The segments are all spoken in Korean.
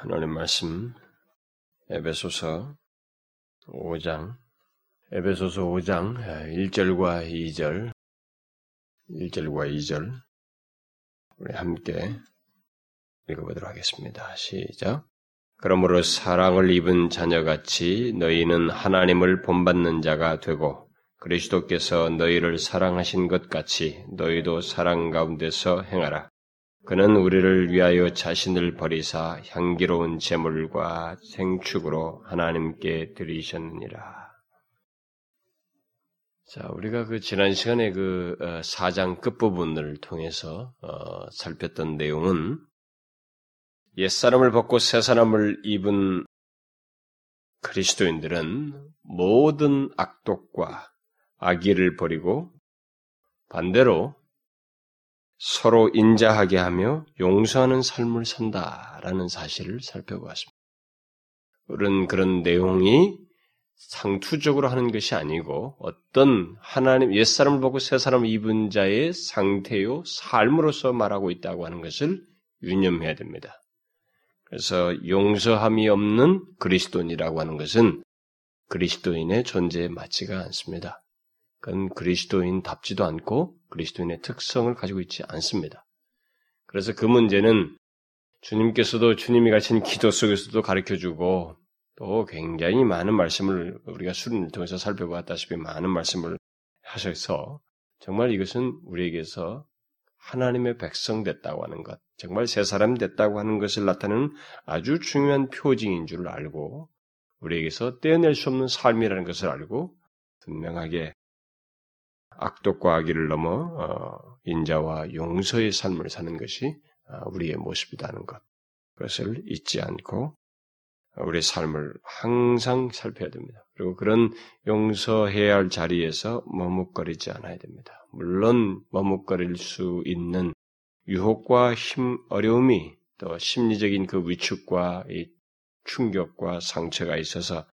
하나님 말씀 에베소서 5장 에베소서 5장 1절과 2절 1절과 2절 우리 함께 읽어보도록 하겠습니다. 시작. 그러므로 사랑을 입은 자녀같이 너희는 하나님을 본받는 자가 되고 그리스도께서 너희를 사랑하신 것 같이 너희도 사랑 가운데서 행하라. 그는 우리를 위하여 자신을 버리사 향기로운 제물과 생축으로 하나님께 드리셨느니라. 자, 우리가 그 지난 시간에 그 어, 사장 끝부분을 통해서 어, 살폈던 내용은 옛사람을 벗고 새사람을 입은 그리스도인들은 모든 악독과 악의를 버리고 반대로 서로 인자하게 하며 용서하는 삶을 산다라는 사실을 살펴보았습니다. 우리는 그런 내용이 상투적으로 하는 것이 아니고 어떤 하나님 옛사람을 보고 새사람을 입은 자의 상태요 삶으로서 말하고 있다고 하는 것을 유념해야 됩니다. 그래서 용서함이 없는 그리스도인이라고 하는 것은 그리스도인의 존재에 맞지가 않습니다. 그건 그리스도인답지도 않고 그리스도인의 특성을 가지고 있지 않습니다. 그래서 그 문제는 주님께서도 주님이 가르친 기도 속에서도 가르쳐 주고 또 굉장히 많은 말씀을 우리가 수련을 통해서 살펴보았다시피 많은 말씀을 하셔서 정말 이것은 우리에게서 하나님의 백성 됐다고 하는 것, 정말 새 사람 됐다고 하는 것을 나타내는 아주 중요한 표징인 줄 알고 우리에게서 떼어낼 수 없는 삶이라는 것을 알고 분명하게 악독과 악의를 넘어 어, 인자와 용서의 삶을 사는 것이 어, 우리의 모습이라는 것. 그것을 잊지 않고 우리의 삶을 항상 살펴야 됩니다. 그리고 그런 용서해야 할 자리에서 머뭇거리지 않아야 됩니다. 물론 머뭇거릴 수 있는 유혹과 힘, 어려움이 또 심리적인 그 위축과 이 충격과 상처가 있어서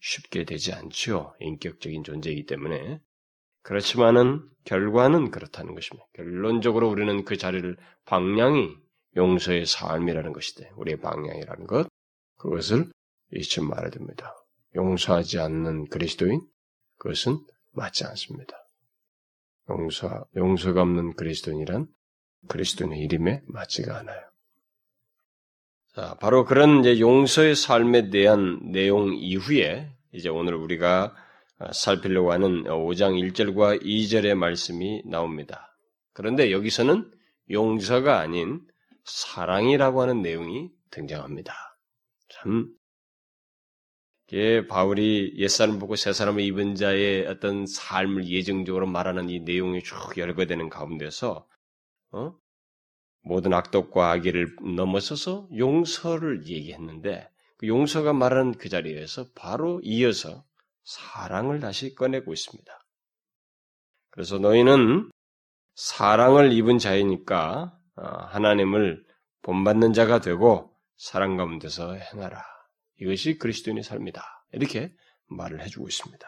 쉽게 되지 않죠. 인격적인 존재이기 때문에. 그렇지만은 결과는 그렇다는 것입니다. 결론적으로 우리는 그 자리를 방향이 용서의 삶이라는 것이되 우리의 방향이라는 것 그것을 잊지 말아야 됩니다. 용서하지 않는 그리스도인 그것은 맞지 않습니다. 용서 용서가 없는 그리스도인이란 그리스도인의 이름에 맞지가 않아요. 자, 바로 그런 이제 용서의 삶에 대한 내용 이후에 이제 오늘 우리가 살피려고 하는 5장 1절과 2절의 말씀이 나옵니다. 그런데 여기서는 용서가 아닌 사랑이라고 하는 내용이 등장합니다. 참, 이 바울이 옛사람 보고 새사람을 입은 자의 어떤 삶을 예정적으로 말하는 이 내용이 쭉 열거되는 가운데서, 어? 모든 악독과 악의를 넘어서서 용서를 얘기했는데, 그 용서가 말하는 그 자리에서 바로 이어서 사랑을 다시 꺼내고 있습니다. 그래서 너희는 사랑을 입은 자이니까 어, 하나님을 본받는 자가 되고 사랑 가운데서 행하라. 이것이 그리스도인의 삶이다. 이렇게 말을 해주고 있습니다.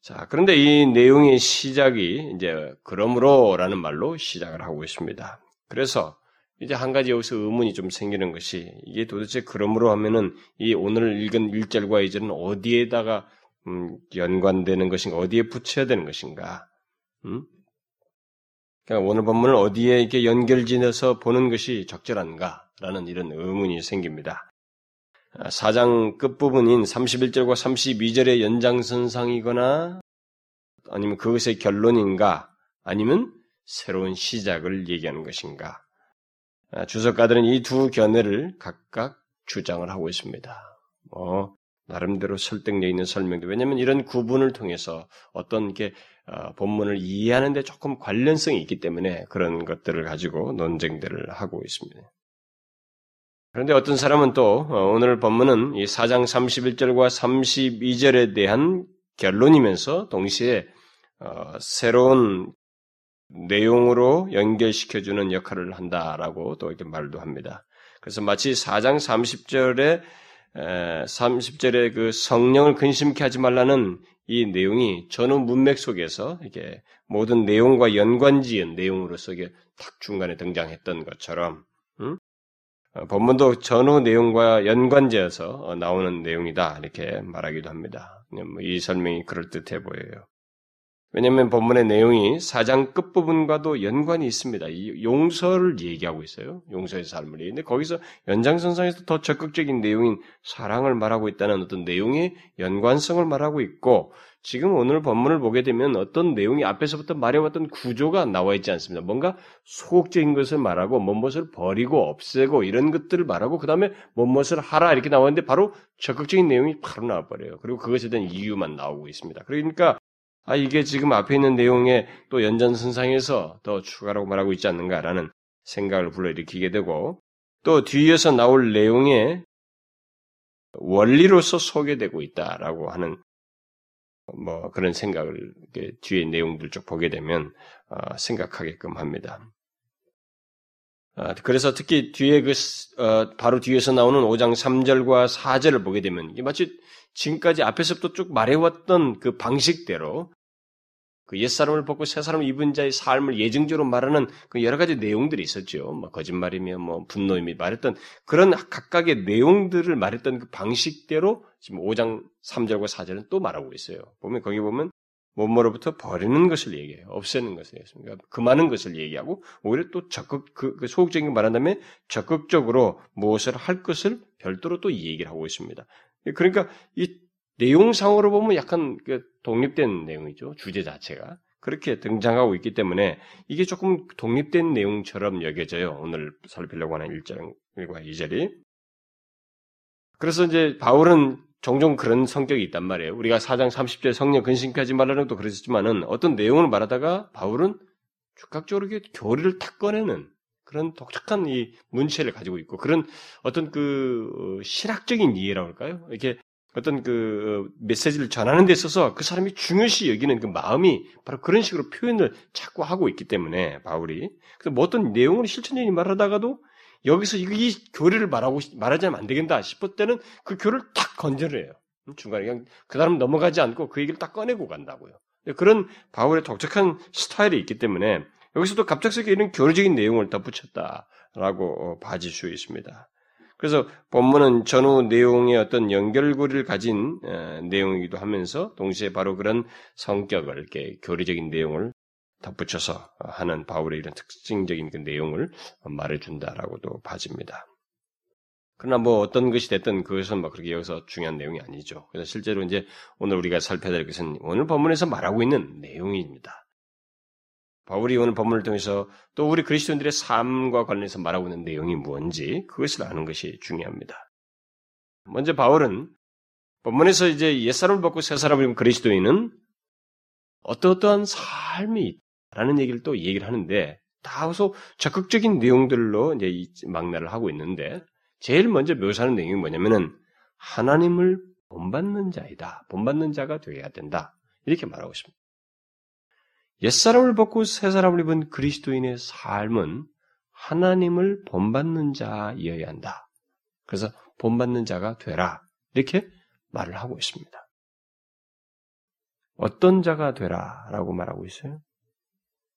자, 그런데 이 내용의 시작이 이제 그러므로라는 말로 시작을 하고 있습니다. 그래서 이제 한 가지 여기서 의문이 좀 생기는 것이 이게 도대체 그러므로 하면은 이 오늘 읽은 1절과 2절은 어디에다가 음, 연관되는 것인가, 어디에 붙여야 되는 것인가? 음? 그러니까 오늘 본문을 어디에 이렇게 연결지어서 보는 것이 적절한가라는 이런 의문이 생깁니다. 4장 아, 끝부분인 31절과 32절의 연장선상이거나 아니면 그것의 결론인가 아니면 새로운 시작을 얘기하는 것인가 아, 주석가들은 이 두 견해를 각각 주장을 하고 있습니다. 뭐 나름대로 설득력 있는 설명도 왜냐하면 이런 구분을 통해서 어떤 게 어, 본문을 이해하는데 조금 관련성이 있기 때문에 그런 것들을 가지고 논쟁들을 하고 있습니다. 그런데 어떤 사람은 또 어, 오늘 본문은 이 4장 31절과 32절에 대한 결론이면서 동시에 어, 새로운 내용으로 연결시켜주는 역할을 한다라고 또 이렇게 말도 합니다. 그래서 마치 4장 30절에 30절에 그 성령을 근심케 하지 말라는 이 내용이 전후 문맥 속에서 이게 모든 내용과 연관지은 내용으로서 이게 탁 중간에 등장했던 것처럼, 음? 어, 본문도 전후 내용과 연관지어서 어, 나오는 내용이다 이렇게 말하기도 합니다. 뭐이 설명이 그럴 듯해 보여요. 왜냐하면 본문의 내용이 사장 끝부분과도 연관이 있습니다. 이 용서를 얘기하고 있어요. 용서의 삶을 얘기하는데 거기서 연장선상에서 더 적극적인 내용인 사랑을 말하고 있다는 어떤 내용의 연관성을 말하고 있고 지금 오늘 본문을 보게 되면 어떤 내용이 앞에서부터 말해왔던 구조가 나와 있지 않습니다. 뭔가 소극적인 것을 말하고 뭔것을 버리고 없애고 이런 것들을 말하고 그 다음에 뭔것을 하라 이렇게 나왔는데 바로 적극적인 내용이 바로 나와버려요. 그리고 그것에 대한 이유만 나오고 있습니다. 그러니까 아 이게 지금 앞에 있는 내용에 또 연장선상에서 더 추가라고 말하고 있지 않는가라는 생각을 불러일으키게 되고 또 뒤에서 나올 내용에 원리로서 소개되고 있다라고 하는 뭐 그런 생각을 뒤에 내용들 쭉 보게 되면 어, 생각하게끔 합니다. 어, 그래서 특히 뒤에 그 어, 바로 뒤에서 나오는 5장 3절과 4절을 보게 되면 마치 지금까지 앞에서부터 쭉 말해왔던 그 방식대로 그 옛사람을 벗고 새사람을 입은 자의 삶을 예증적으로 말하는 그 여러 가지 내용들이 있었죠. 뭐 거짓말이며 뭐 분노이며 말했던 그런 각각의 내용들을 말했던 그 방식대로 지금 5장 3절과 4절은 또 말하고 있어요. 보면 거기 보면 몸으로부터 버리는 것을 얘기해요. 없애는 것을 얘기했습니다. 그러니까 금하는 것을 얘기하고 오히려 또 적극 그, 그 소극적인 거 말한 다음에 적극적으로 무엇을 할 것을 별도로 또 얘기를 하고 있습니다. 그러니까 이 내용상으로 보면 약간 그 독립된 내용이죠. 주제 자체가. 그렇게 등장하고 있기 때문에 이게 조금 독립된 내용처럼 여겨져요. 오늘 살피려고 하는 1절과 2절이. 그래서 이제 바울은 종종 그런 성격이 있단 말이에요. 우리가 4장 30절 성령 근신까지 말하는 것도 그랬었지만은 어떤 내용을 말하다가 바울은 즉각적으로 교리를 탁 꺼내는 그런 독특한 이 문체를 가지고 있고 그런 어떤 그 어, 실학적인 이해라고 할까요? 이렇게 어떤 그 메시지를 전하는 데 있어서 그 사람이 중요시 여기는 그 마음이 바로 그런 식으로 표현을 자꾸 하고 있기 때문에 바울이 그래서 뭐 어떤 내용을 실천적인 말하다가도 여기서 이 교리를 말하고 말하지 않으면 안 되겠다 싶을 때는 그 교를 탁 건져를 해요. 중간에 그냥 그 사람 넘어가지 않고 그 얘기를 딱 꺼내고 간다고요. 그런 바울의 독특한 스타일이 있기 때문에 여기서도 갑작스럽게 이런 교리적인 내용을 덧붙였다라고 봐질 수 있습니다. 그래서 본문은 전후 내용의 어떤 연결고리를 가진 내용이기도 하면서 동시에 바로 그런 성격을 이렇게 교리적인 내용을 덧붙여서 하는 바울의 이런 특징적인 그 내용을 말해준다라고도 봐집니다. 그러나 뭐 어떤 것이 됐든 그것은 뭐 그렇게 여기서 중요한 내용이 아니죠. 그래서 실제로 이제 오늘 우리가 살펴야 될 것은 오늘 본문에서 말하고 있는 내용입니다. 바울이 오늘 본문을 통해서 또 우리 그리스도인들의 삶과 관련해서 말하고 있는 내용이 무엇인지 그것을 아는 것이 중요합니다. 먼저 바울은 본문에서 이제 옛사람을 벗고 새사람을 입은 그리스도인은 어떠어떠한 삶이 있다라는 얘기를 또 얘기를 하는데 다소 적극적인 내용들로 이제 막나를 하고 있는데 제일 먼저 묘사하는 내용이 뭐냐면은 하나님을 본받는 자이다. 본받는 자가 되어야 된다. 이렇게 말하고 있습니다. 옛사람을 벗고 새사람을 입은 그리스도인의 삶은 하나님을 본받는 자이어야 한다. 그래서 본받는 자가 되라. 이렇게 말을 하고 있습니다. 어떤 자가 되라 라고 말하고 있어요?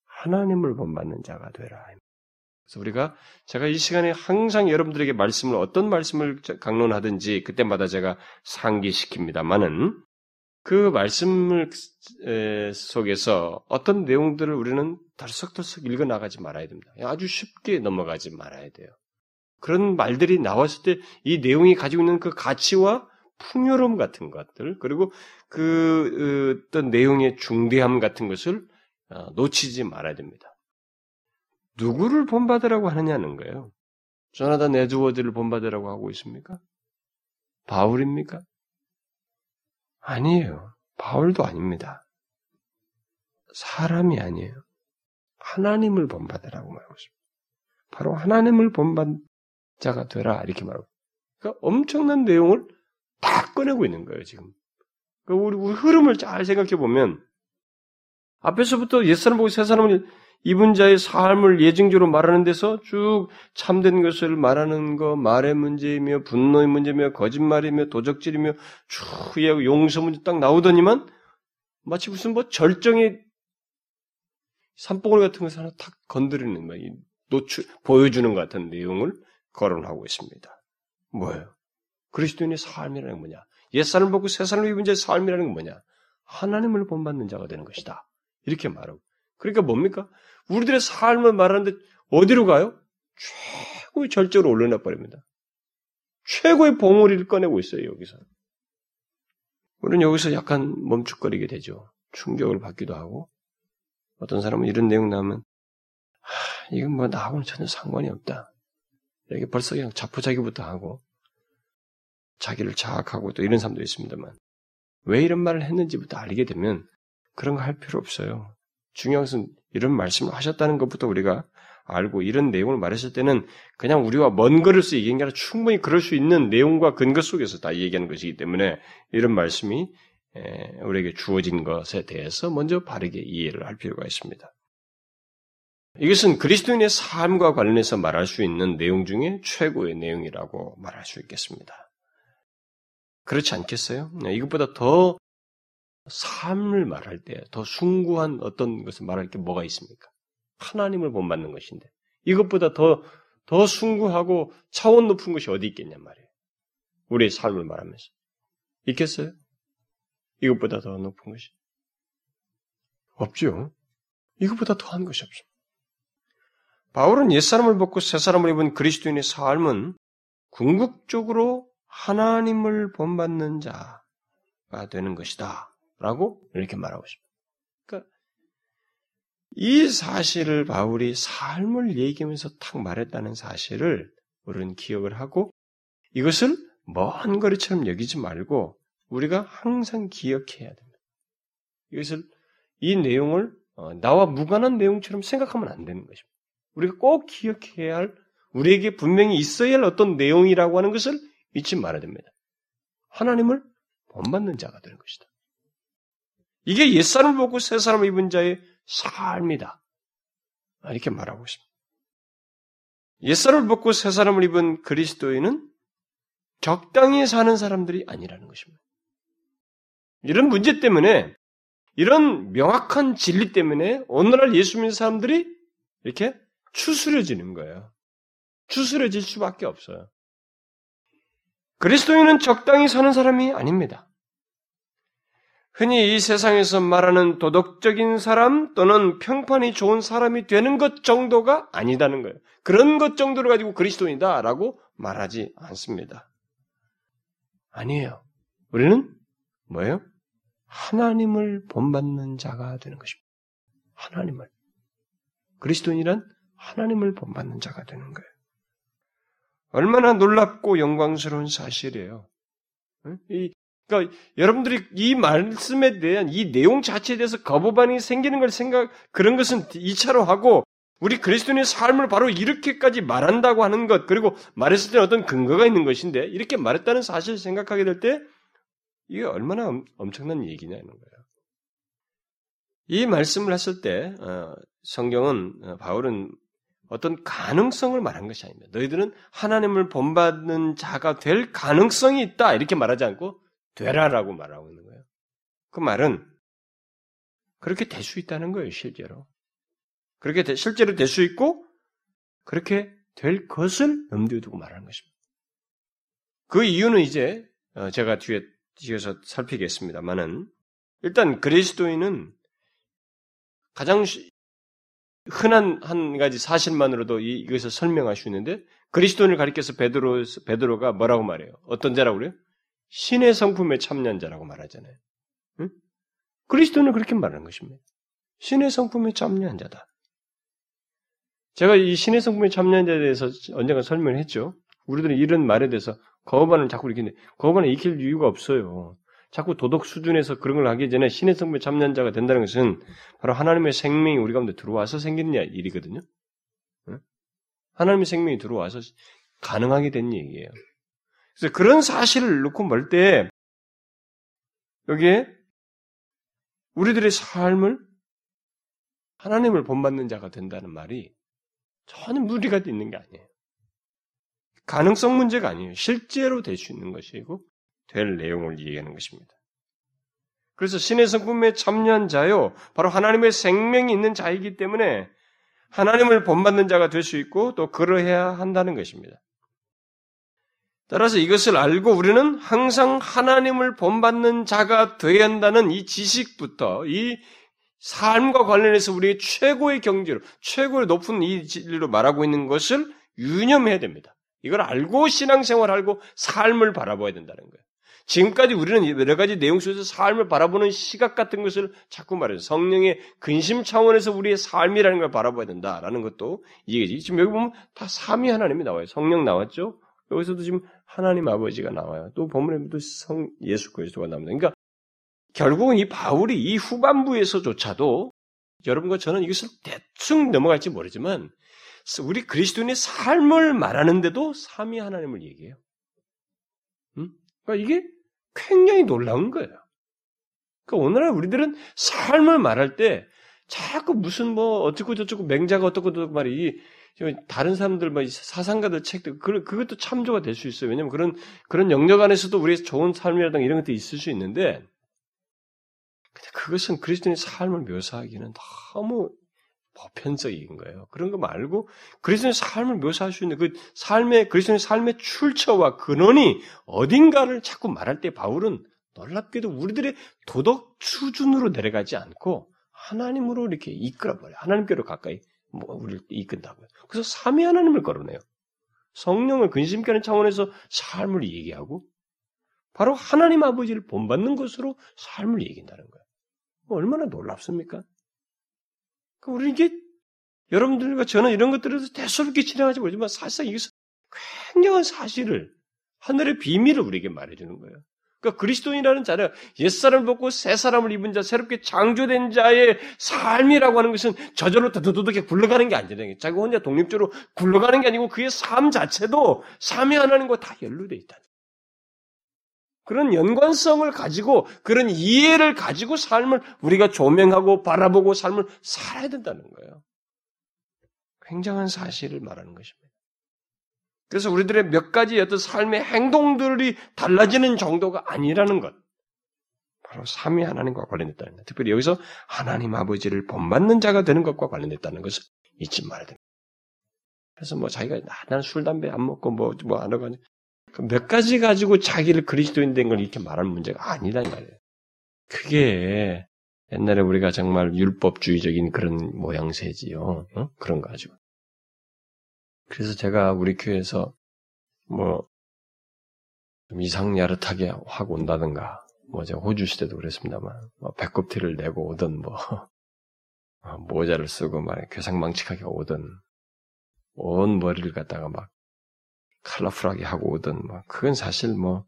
하나님을 본받는 자가 되라. 그래서 우리가 제가 이 시간에 항상 여러분들에게 말씀을 어떤 말씀을 강론하든지 그때마다 제가 상기시킵니다만은 그 말씀을 속에서 어떤 내용들을 우리는 덜썩덜썩 읽어 나가지 말아야 됩니다. 아주 쉽게 넘어가지 말아야 돼요. 그런 말들이 나왔을 때 이 내용이 가지고 있는 그 가치와 풍요로움 같은 것들 그리고 그 어떤 내용의 중대함 같은 것을 어, 놓치지 말아야 됩니다. 누구를 본받으라고 하느냐는 거예요. 조나단 에드워드를 본받으라고 하고 있습니까? 바울입니까? 아니에요. 바울도 아닙니다. 사람이 아니에요. 하나님을 본받으라고 말하고 있습니다. 바로 하나님을 본받 자가 되라 이렇게 말하고. 그러니까 엄청난 내용을 다 꺼내고 있는 거예요 지금. 그러니까 우리, 우리 흐름을 잘 생각해 보면 앞에서부터 옛 사람 보고 새 사람을 입은 자의 삶을 예증적으로 말하는 데서 쭉 참된 것을 말하는 거, 말의 문제이며 분노의 문제며 거짓말이며 도적질이며 쭉 용서 문제 딱 나오더니만 마치 무슨 뭐 절정의 산봉우리 같은 것을 하나 탁 건드리는 막 노출 보여주는 것 같은 내용을 거론하고 있습니다. 뭐예요? 그리스도인의 삶이라는 건 뭐냐? 옛사람을 벗고 새사람을 입은 자의 삶이라는 건 뭐냐? 하나님을 본받는 자가 되는 것이다. 이렇게 말하고. 그러니까 뭡니까? 우리들의 삶을 말하는데 어디로 가요? 최고의 절제로 올려놔 버립니다. 최고의 봉우리를 꺼내고 있어요, 여기서. 우리는 여기서 약간 멈칫거리게 되죠. 충격을 받기도 하고, 어떤 사람은 이런 내용 나오면, 하, 이건 뭐 나하고는 전혀 상관이 없다. 이렇게 벌써 그냥 자포자기부터 하고, 자기를 자학하고 또 이런 사람도 있습니다만, 왜 이런 말을 했는지부터 알게 되면, 그런 거 할 필요 없어요. 중요한 것은 이런 말씀을 하셨다는 것부터 우리가 알고 이런 내용을 말했을 때는 그냥 우리와 먼 거리에서 얘기한 게 아니라 충분히 그럴 수 있는 내용과 근거 속에서 다 얘기하는 것이기 때문에 이런 말씀이 우리에게 주어진 것에 대해서 먼저 바르게 이해를 할 필요가 있습니다. 이것은 그리스도인의 삶과 관련해서 말할 수 있는 내용 중에 최고의 내용이라고 말할 수 있겠습니다. 그렇지 않겠어요? 네, 이것보다 더 삶을 말할 때 더 숭고한 어떤 것을 말할 게 뭐가 있습니까? 하나님을 본받는 것인데 이것보다 더, 더 숭고하고 차원 높은 것이 어디 있겠냔 말이에요. 우리의 삶을 말하면서. 있겠어요? 이것보다 더 높은 것이? 없죠. 이것보다 더한 것이 없습니다. 바울은 옛사람을 벗고 새사람을 입은 그리스도인의 삶은 궁극적으로 하나님을 본받는 자가 되는 것이다. 라고 이렇게 말하고 싶습니다. 이 사실을 바울이 삶을 얘기하면서 탁 말했다는 사실을 우리는 기억을 하고 이것을 먼 거리처럼 여기지 말고 우리가 항상 기억해야 됩니다. 이것을 이 내용을 어, 나와 무관한 내용처럼 생각하면 안 되는 것입니다. 우리가 꼭 기억해야 할 우리에게 분명히 있어야 할 어떤 내용이라고 하는 것을 잊지 말아야 됩니다. 하나님을 본받는 자가 되는 것이다. 이게 옛사람을 보고 새사람을 입은 자의 삶이다. 이렇게 말하고 있습니다. 옛사람을 벗고 새사람을 입은 그리스도인은 적당히 사는 사람들이 아니라는 것입니다. 이런 문제 때문에 이런 명확한 진리 때문에 오늘날 예수 믿는 사람들이 이렇게 추스려지는 거예요. 추스려질 수밖에 없어요. 그리스도인은 적당히 사는 사람이 아닙니다. 흔히 이 세상에서 말하는 도덕적인 사람 또는 평판이 좋은 사람이 되는 것 정도가 아니다는 거예요. 그런 것 정도를 가지고 그리스도인이다라고 말하지 않습니다. 아니에요. 우리는 뭐예요? 하나님을 본받는 자가 되는 것입니다. 하나님을. 그리스도인이란 하나님을 본받는 자가 되는 거예요. 얼마나 놀랍고 영광스러운 사실이에요. 이 그러니까 여러분들이 이 말씀에 대한 이 내용 자체에 대해서 거부 반응이 생기는 걸 생각 그런 것은 2차로 하고 우리 그리스도인의 삶을 바로 이렇게까지 말한다고 하는 것 그리고 말했을 때 어떤 근거가 있는 것인데 이렇게 말했다는 사실을 생각하게 될 때 이게 얼마나 엄청난 얘기냐는 거예요. 이 말씀을 했을 때 어, 성경은 어, 바울은 어떤 가능성을 말한 것이 아닙니다. 너희들은 하나님을 본받는 자가 될 가능성이 있다 이렇게 말하지 않고 되라라고 말하고 있는 거예요. 그 말은 그렇게 될 수 있다는 거예요, 실제로. 그렇게 되, 실제로 될 수 있고 그렇게 될 것을 염두에 두고 말하는 것입니다. 그 이유는 이제 어, 제가 뒤에 뒤에서 살피겠습니다만은 일단 그리스도인은 가장 흔한 한 가지 사실만으로도 이것을 설명할 수 있는데 그리스도인을 가리켜서 베드로 베드로가 뭐라고 말해요? 어떤 자라고 그래요? 신의 성품에 참여한 자라고 말하잖아요. 응? 그리스도는 그렇게 말하는 것입니다. 신의 성품에 참여한 자다. 제가 이 신의 성품에 참여한 자에 대해서 언젠가 설명을 했죠. 우리들은 이런 말에 대해서 거반을 자꾸 이렇게 거반을 익힐 이유가 없어요. 자꾸 도덕 수준에서 그런 걸 하기 전에 신의 성품에 참여한 자가 된다는 것은 바로 하나님의 생명이 우리 가운데 들어와서 생기는 일이거든요. 응? 하나님의 생명이 들어와서 가능하게 된 얘기예요. 그래서 그런 사실을 놓고 볼 때 여기에 우리들의 삶을 하나님을 본받는 자가 된다는 말이 전혀 무리가 있는 게 아니에요. 가능성 문제가 아니에요. 실제로 될 수 있는 것이고 될 내용을 얘기하는 것입니다. 그래서 신의 성품에 참여한 자요, 바로 하나님의 생명이 있는 자이기 때문에 하나님을 본받는 자가 될 수 있고 또 그러해야 한다는 것입니다. 따라서 이것을 알고 우리는 항상 하나님을 본받는 자가 되어야 한다는 이 지식부터 이 삶과 관련해서 우리의 최고의 경지로, 최고의 높은 이 진리로 말하고 있는 것을 유념해야 됩니다. 이걸 알고 신앙생활 하고 삶을 바라봐야 된다는 거예요. 지금까지 우리는 여러 가지 내용 속에서 삶을 바라보는 시각 같은 것을 자꾸 말해요. 성령의 근심 차원에서 우리의 삶이라는 걸 바라봐야 된다라는 것도 이해지. 지금 여기 보면 다 삼위 하나님이 나와요. 성령 나왔죠? 여기서도 지금 하나님 아버지가 나와요. 또 본문에도 성 예수 그리스도가 나옵니다. 그러니까 결국은 이 바울이 이 후반부에서조차도 여러분과 저는 이것을 대충 넘어갈지 모르지만 우리 그리스도인의 삶을 말하는데도 삼위 하나님을 얘기해요. 음? 그러니까 이게 굉장히 놀라운 거예요. 그러니까 오늘날 우리들은 삶을 말할 때 자꾸 무슨 뭐 어쩌고 저쩌고 맹자가 어떻고 저쩌고 말이 다른 사람들 뭐 사상가들 책들 그 그것도 참조가 될 수 있어요. 왜냐면 그런 그런 영역 안에서도 우리의 좋은 삶이라든가 이런 것도 있을 수 있는데 그것은 그리스도인의 삶을 묘사하기는 너무 보편적인 거예요. 그런 거 말고 그리스도의 삶을 묘사할 수 있는 그 삶의 그리스도의 삶의 출처와 근원이 어딘가를 자꾸 말할 때 바울은 놀랍게도 우리들의 도덕 수준으로 내려가지 않고 하나님으로 이렇게 이끌어버려. 하나님께로 가까이 뭐 우리를 이끈다고요. 그래서 삼위 하나님을 거론해요. 성령을 근심케 하는 차원에서 삶을 얘기하고 바로 하나님 아버지를 본받는 것으로 삶을 얘기한다는 거예요. 얼마나 놀랍습니까? 그 우리 이게 여러분들과 저는 이런 것들을 대수롭게 진행하지 모르지만 사실상 이것은 굉장한 사실을 하늘의 비밀을 우리에게 말해주는 거예요. 그러니까 그리스도인이라는 자는 옛사람을 벗고 새사람을 입은 자, 새롭게 창조된 자의 삶이라고 하는 것은 저절로 더더더게 굴러가는 게 아니라 자기 혼자 독립적으로 굴러가는 게 아니고 그의 삶 자체도 삶이 하나님과 다 연루되어 있다. 그런 연관성을 가지고 그런 이해를 가지고 삶을 우리가 조명하고 바라보고 삶을 살아야 된다는 거예요. 굉장한 사실을 말하는 것입니다. 그래서 우리들의 몇 가지 어떤 삶의 행동들이 달라지는 정도가 아니라는 것. 바로 삼위 하나님과 관련됐다는 것. 특별히 여기서 하나님 아버지를 본받는 자가 되는 것과 관련됐다는 것을 잊지 말아야 됩니다. 그래서 뭐 자기가 나는 술, 담배 안 먹고 뭐, 뭐 안 하고 그몇 가지 가지고 자기를 그리스도인 된 걸 이렇게 말하는 문제가 아니란 말이에요. 그게 옛날에 우리가 정말 율법주의적인 그런 모양새지요. 어? 그런 거 가지고. 그래서 제가 우리 교회에서 뭐, 좀 이상 야릇하게 하고 온다든가, 뭐 제가 호주 시대도 그랬습니다만, 뭐 배꼽티를 내고 오든 뭐, 어, 모자를 쓰고 막 괴상망측하게 오든, 온 머리를 갖다가 막 컬러풀하게 하고 오든, 뭐, 그건 사실 뭐,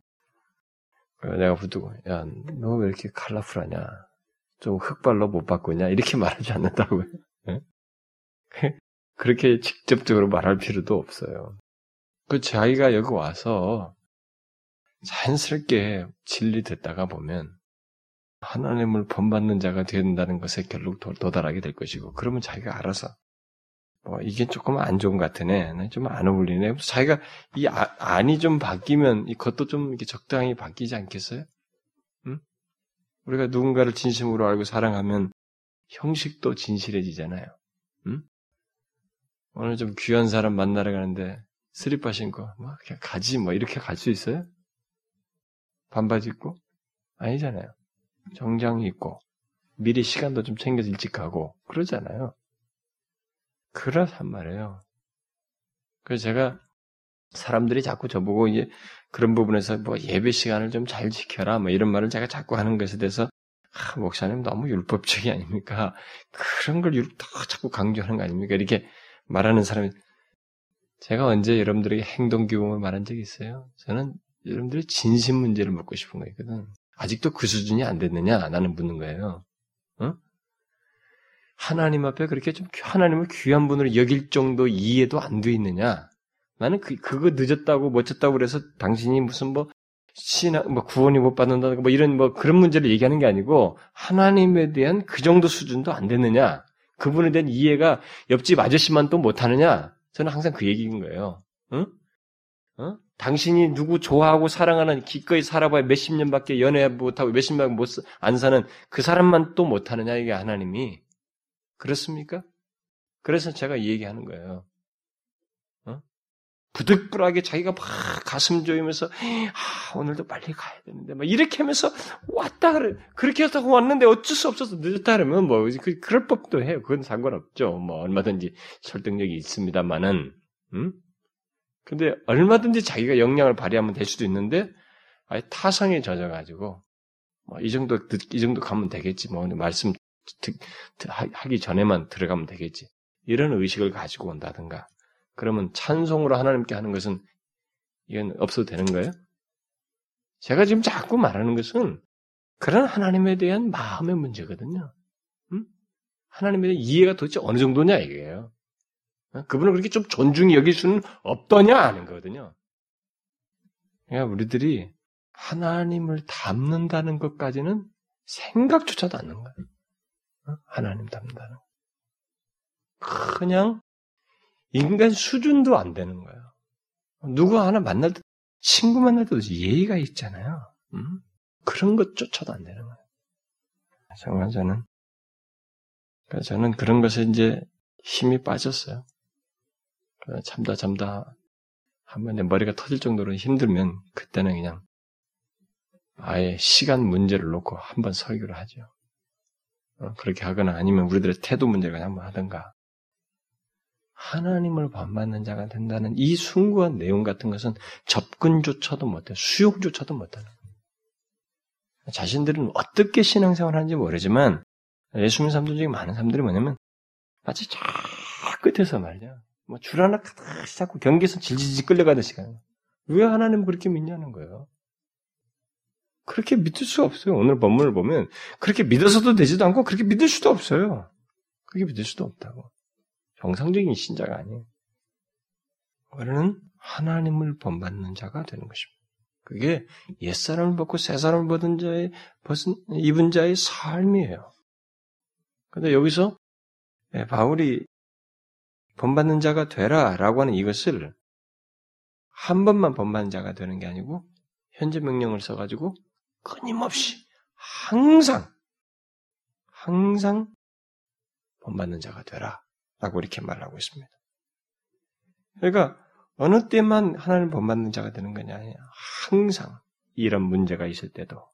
내가 붙들고, 야, 너 왜 이렇게 컬러풀하냐? 좀 흑발로 못 바꾸냐? 이렇게 말하지 않는다고요. 네? 그렇게 직접적으로 말할 필요도 없어요. 그 자기가 여기 와서 자연스럽게 진리됐다가 보면 하나님을 본받는 자가 된다는 것에 결국 도달하게 될 것이고 그러면 자기가 알아서 뭐 이게 조금 안 좋은 것 같으네, 좀 안 어울리네. 자기가 이 아, 안이 좀 바뀌면 이것도 좀 이렇게 적당히 바뀌지 않겠어요? 응? 우리가 누군가를 진심으로 알고 사랑하면 형식도 진실해지잖아요. 응? 오늘 좀 귀한 사람 만나러 가는데 스리퍼 신고 뭐 그냥 가지 뭐 이렇게 갈 수 있어요? 반바지 입고 아니잖아요. 정장 입고 미리 시간도 좀 챙겨서 일찍 가고 그러잖아요. 그렇단 말이에요. 그래서 제가 사람들이 자꾸 저보고 이제 그런 부분에서 뭐 예배 시간을 좀 잘 지켜라 뭐 이런 말을 제가 자꾸 하는 것에 대해서 아, 목사님 너무 율법적이 아닙니까? 그런 걸 율, 자꾸 강조하는 거 아닙니까? 이렇게 말하는 사람이 제가 언제 여러분들에게 행동 규범을 말한 적이 있어요? 저는 여러분들의 진심 문제를 묻고 싶은 거거든. 아직도 그 수준이 안 됐느냐? 나는 묻는 거예요. 어? 하나님 앞에 그렇게 좀 하나님을 귀한 분으로 여길 정도 이해도 안 돼 있느냐? 나는 그, 그거 늦었다고, 멋졌다고 그래서 당신이 무슨 뭐, 신앙, 뭐 구원이 못 받는다든가 뭐 이런 뭐 그런 문제를 얘기하는 게 아니고 하나님에 대한 그 정도 수준도 안 됐느냐? 그분에 대한 이해가 옆집 아저씨만 또 못하느냐? 저는 항상 그 얘기인 거예요. 응? 어? 당신이 누구 좋아하고 사랑하는 기꺼이 살아봐야 몇십 년밖에 연애 못하고 몇십 년 못 안 사는 그 사람만 또 못하느냐 이게 하나님이 그렇습니까? 그래서 제가 이 얘기하는 거예요. 어? 부득불하게 자기가 막 가슴 조이면서 아, 오늘도 빨리 가야 되는데 막 이렇게 하면서 왔다 그래 그렇게 했다고 왔는데 어쩔 수 없어서 늦었다 그러면 뭐 그, 그럴 법도 해요. 그건 상관없죠. 뭐 얼마든지 설득력이 있습니다만은 음? 근데 얼마든지 자기가 역량을 발휘하면 될 수도 있는데 아예 타성에 젖어 가지고 뭐 이 정도 이 정도 가면 되겠지 뭐 말씀 듣, 하기 전에만 들어가면 되겠지 이런 의식을 가지고 온다든가 그러면 찬송으로 하나님께 하는 것은 이건 없어도 되는 거예요? 제가 지금 자꾸 말하는 것은 그런 하나님에 대한 마음의 문제거든요. 음? 하나님에 대한 이해가 도대체 어느 정도냐. 어? 그분을 그렇게 좀 존중히 여길 수는 없더냐 하는 거거든요. 그러니까 우리들이 하나님을 닮는다는 것까지는 생각조차도 않는 거예요. 어? 하나님 닮는다는 거. 그냥 인간 수준도 안 되는 거예요. 누구 하나 만날 때, 친구 만날 때도 예의가 있잖아요. 음? 그런 것조차도 안 되는 거예요. 정말 저는, 저는 그런 것에 이제 힘이 빠졌어요. 잠다 잠다 한번 내 머리가 터질 정도로 힘들면 그때는 그냥 아예 시간 문제를 놓고 한 번 설교를 하죠. 어, 그렇게 하거나 아니면 우리들의 태도 문제를 한번 하든가 하나님을 반받는 자가 된다는 이 숭고한 내용 같은 것은 접근조차도 못해, 수용조차도 못하는. 자신들은 어떻게 신앙생활 하는지 모르지만 예수 믿는 사람들 중에 많은 사람들이 뭐냐면 마치 저 끝에서 말이야. 뭐줄 하나 잡고 경계선 질질질 끌려가듯이 가는 왜 하나님을 그렇게 믿냐는 거예요. 그렇게 믿을 수 없어요. 오늘 본문을 보면 그렇게 믿어서도 되지도 않고 그렇게 믿을 수도 없어요. 그렇게 믿을 수도 없다고. 정상적인 신자가 아니에요. 우리는 하나님을 본받는 자가 되는 것입니다. 그게 옛사람을 벗고 새사람을 벗은 자의, 벗은, 입은 자의 삶이에요. 근데 여기서 예, 바울이 본받는 자가 되라 라고 하는 이것을 한 번만 본받는 자가 되는 게 아니고 현재 명령을 써가지고 끊임없이 항상 항상 본받는 자가 되라 라고 이렇게 말하고 있습니다. 그러니까 어느 때만 하나님 본받는 자가 되는 거냐. 항상 이런 문제가 있을 때도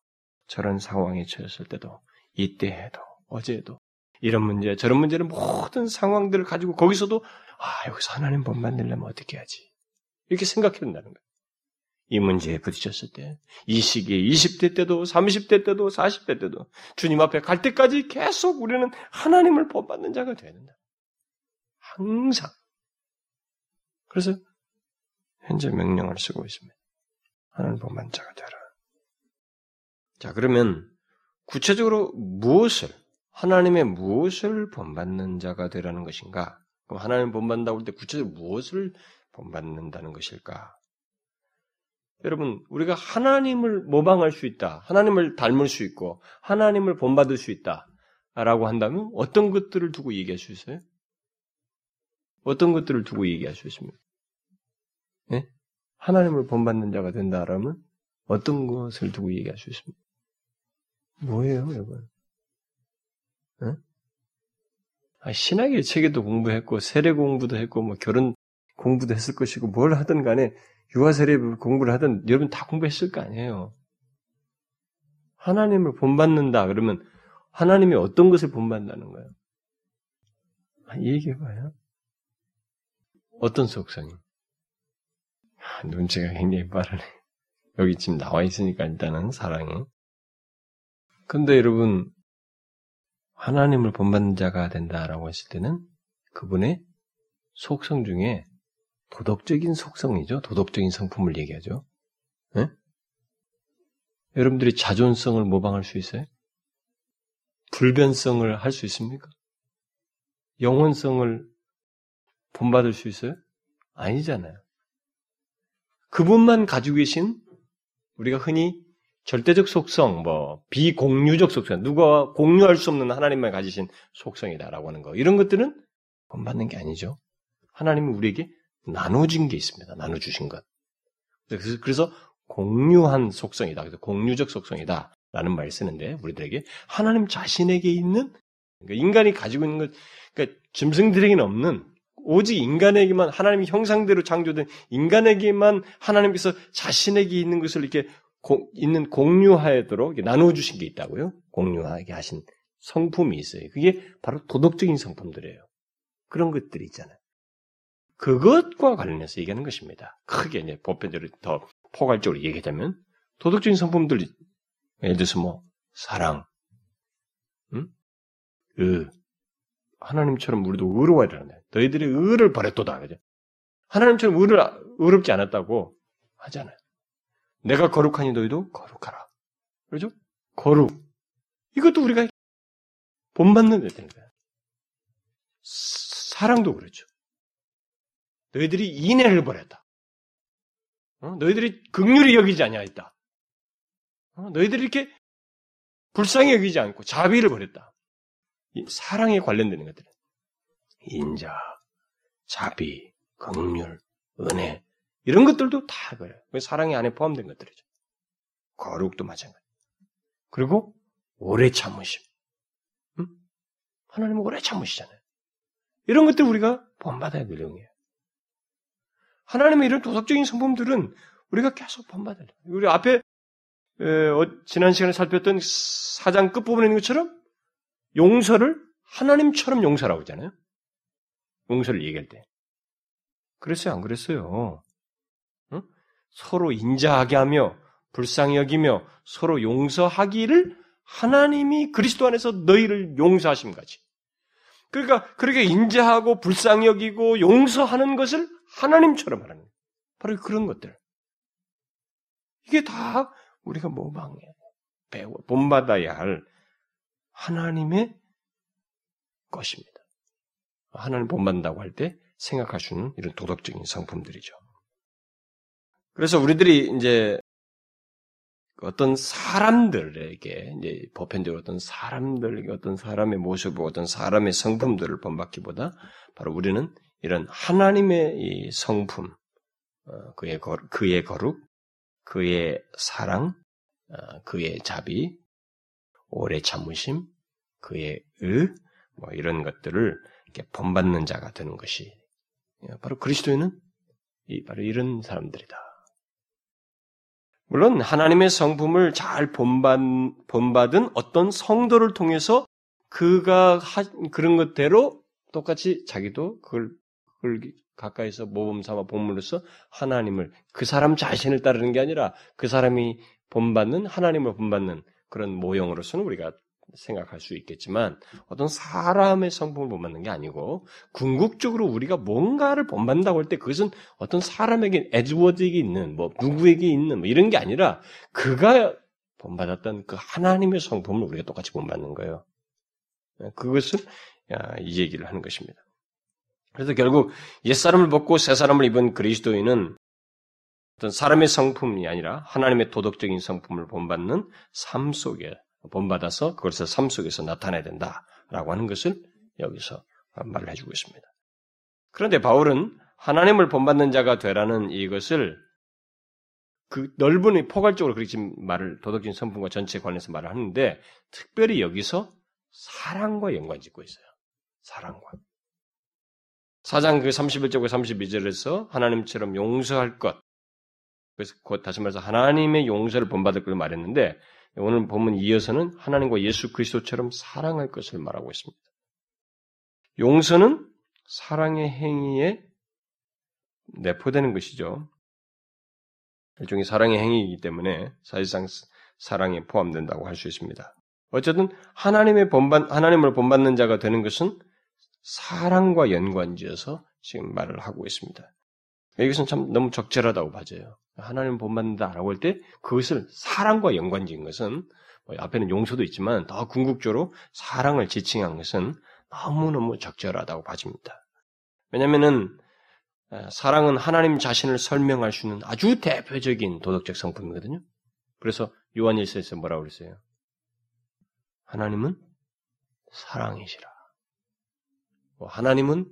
저런 상황에 처했을 때도 이때에도 어제에도 이런 문제 저런 문제는 모든 상황들을 가지고 거기서도 아 여기서 하나님 본받으려면 어떻게 하지 이렇게 생각해야 된다는 거예요. 이 문제에 부딪혔을 때, 이 시기에 20대 때도, 30대 때도, 40대 때도, 주님 앞에 갈 때까지 계속 우리는 하나님을 본받는 자가 되는다. 항상. 그래서 현재 명령을 쓰고 있습니다. 하나님 본만 자가 되라. 자, 그러면 구체적으로 무엇을, 하나님의 무엇을 본받는 자가 되라는 것인가? 그럼 하나님 본받는다고 할 때 구체적으로 무엇을 본받는다는 것일까? 여러분, 우리가 하나님을 모방할 수 있다. 하나님을 닮을 수 있고, 하나님을 본받을 수 있다. 라고 한다면 어떤 것들을 두고 얘기할 수 있어요? 어떤 것들을 두고 얘기할 수 있습니까? 네? 하나님을 본받는 자가 된다라면 어떤 것을 두고 얘기할 수 있습니까? 뭐예요, 여러분? 네? 아, 신학의 책에도 공부했고, 세례 공부도 했고, 뭐 결혼 공부도 했을 것이고, 뭘 하든 간에 유아 세례 공부를 하든 여러분 다 공부했을 거 아니에요. 하나님을 본받는다 그러면 하나님이 어떤 것을 본받는다는 거예요? 아, 얘기해봐요. 어떤 속성이? 아, 눈치가 굉장히 빠르네. 여기 지금 나와 있으니까 일단은 사랑이. 근데 여러분, 하나님을 본받는 자가 된다라고 했을 때는 그분의 속성 중에 도덕적인 속성이죠. 도덕적인 성품을 얘기하죠. 네? 여러분들이 자존성을 모방할 수 있어요? 불변성을 할 수 있습니까? 영혼성을 본받을 수 있어요? 아니잖아요. 그분만 가지고 계신 우리가 흔히 절대적 속성, 뭐 비공유적 속성, 누가 공유할 수 없는 하나님만 가지신 속성이다라고 하는 거 이런 것들은 본받는 게 아니죠. 하나님은 우리에게 나눠진 게 있습니다. 나눠주신 것. 그래서, 그래서 공유한 속성이다. 그래서 공유적 속성이다. 라는 말을 쓰는데, 우리들에게 하나님 자신에게 있는, 그러니까 인간이 가지고 있는 것, 그러니까 짐승들에게는 없는 오직 인간에게만 하나님의 형상대로 창조된 인간에게만 하나님께서 자신에게 있는 것을 이렇게 고, 있는 공유하도록 나누어 주신 게 있다고요. 공유하게 하신 성품이 있어요. 그게 바로 도덕적인 성품들이에요. 그런 것들이 있잖아요. 그것과 관련해서 얘기하는 것입니다. 크게 이제 보편적으로 더 포괄적으로 얘기하자면 도덕적인 성품들 예를 들어서 뭐 사랑, 응? 의, 하나님처럼 우리도 의로워야 되는데 너희들이 의를 버렸도다. 그죠? 하나님처럼 의를 의롭지 않았다고 하잖아요. 내가 거룩하니 너희도 거룩하라. 그렇죠? 거룩. 이것도 우리가 본받는 거야. 사랑도 그렇죠. 너희들이 인애를 버렸다. 어? 너희들이 극률이 여기지 아니하였다. 어? 너희들이 이렇게 불쌍히 여기지 않고 자비를 버렸다. 사랑에 관련되는 것들. 인자, 자비, 긍휼, 은혜 이런 것들도 다 그래요. 사랑의 안에 포함된 것들이죠. 거룩도 마찬가지. 그리고 오래 참으심. 응? 하나님은 오래 참으시잖아요. 이런 것들 우리가 본받아야 될 내용이에요. 하나님의 이런 도덕적인 성품들은 우리가 계속 본받아야 돼요. 우리 앞에 에, 어, 지난 시간에 살폈던 사장 끝부분에 있는 것처럼 용서를 하나님처럼 용서라고 하잖아요. 용서를 얘기할 때. 그랬어요? 안 그랬어요? 응? 서로 인자하게 하며 불쌍히 여기며 서로 용서하기를 하나님이 그리스도 안에서 너희를 용서하심 같이. 그러니까 그렇게 인자하고 불쌍히 여기고 용서하는 것을 하나님처럼 하는 거예요. 바로 그런 것들. 이게 다 우리가 모방해 배워 본받아야 할 하나님의 것입니다. 하나님 본받는다고 할 때 생각하시는 이런 도덕적인 성품들이죠. 그래서 우리들이 이제 어떤 사람들에게 이제 보편적으로 어떤 사람들에게 어떤 사람의 모습, 어떤 사람의 성품들을 본받기보다 바로 우리는 이런 하나님의 이 성품, 어, 그의 거, 그의 거룩, 그의 사랑, 어, 그의 자비, 오래 참으심, 그의 의, 뭐 이런 것들을 이렇게 본받는 자가 되는 것이 바로 그리스도인은 바로 이런 사람들이다. 물론 하나님의 성품을 잘 본받, 본받은 어떤 성도를 통해서 그가 하, 그런 것대로 똑같이 자기도 그걸, 그걸 가까이서 모범 삼아 본물로서 하나님을 그 사람 자신을 따르는 게 아니라 그 사람이 본받는 하나님을 본받는 그런 모형으로서는 우리가 생각할 수 있겠지만 어떤 사람의 성품을 본받는 게 아니고 궁극적으로 우리가 뭔가를 본받는다고 할 때 그것은 어떤 사람에게 에드워드에게 있는 뭐 누구에게 있는 뭐 이런 게 아니라 그가 본받았던 그 하나님의 성품을 우리가 똑같이 본받는 거예요. 그것을 이 얘기를 하는 것입니다. 그래서 결국 옛사람을 벗고 새사람을 입은 그리스도인은 어떤 사람의 성품이 아니라 하나님의 도덕적인 성품을 본받는 삶 속에 본받아서 그것을 삶 속에서 나타내야 된다라고 하는 것을 여기서 말을 해주고 있습니다. 그런데 바울은 하나님을 본받는 자가 되라는 이것을 그 넓은 포괄적으로 그렇게 말을 도덕적인 성품과 전체에 관해서 말을 하는데 특별히 여기서 사랑과 연관 짓고 있어요. 사랑과. 사장 그 31절과 32절에서 하나님처럼 용서할 것. 그래서 곧 다시 말해서 하나님의 용서를 본받을 걸 말했는데 오늘 보면 이어서는 하나님과 예수 그리스도처럼 사랑할 것을 말하고 있습니다. 용서는 사랑의 행위에 내포되는 것이죠. 일종의 사랑의 행위이기 때문에 사실상 사랑에 포함된다고 할 수 있습니다. 어쨌든 하나님의 본받, 하나님을 본받는 자가 되는 것은 사랑과 연관지어서 지금 말을 하고 있습니다. 여기서는 참 너무 적절하다고 봐져요. 하나님 본받는다라고 할 때 그것을 사랑과 연관지은 것은 뭐 앞에는 용서도 있지만 더 궁극적으로 사랑을 지칭한 것은 너무너무 적절하다고 봐집니다. 왜냐하면은 사랑은 하나님 자신을 설명할 수 있는 아주 대표적인 도덕적 성품이거든요. 그래서 요한일서에서 뭐라고 그랬어요? 하나님은 사랑이시라. 뭐 하나님은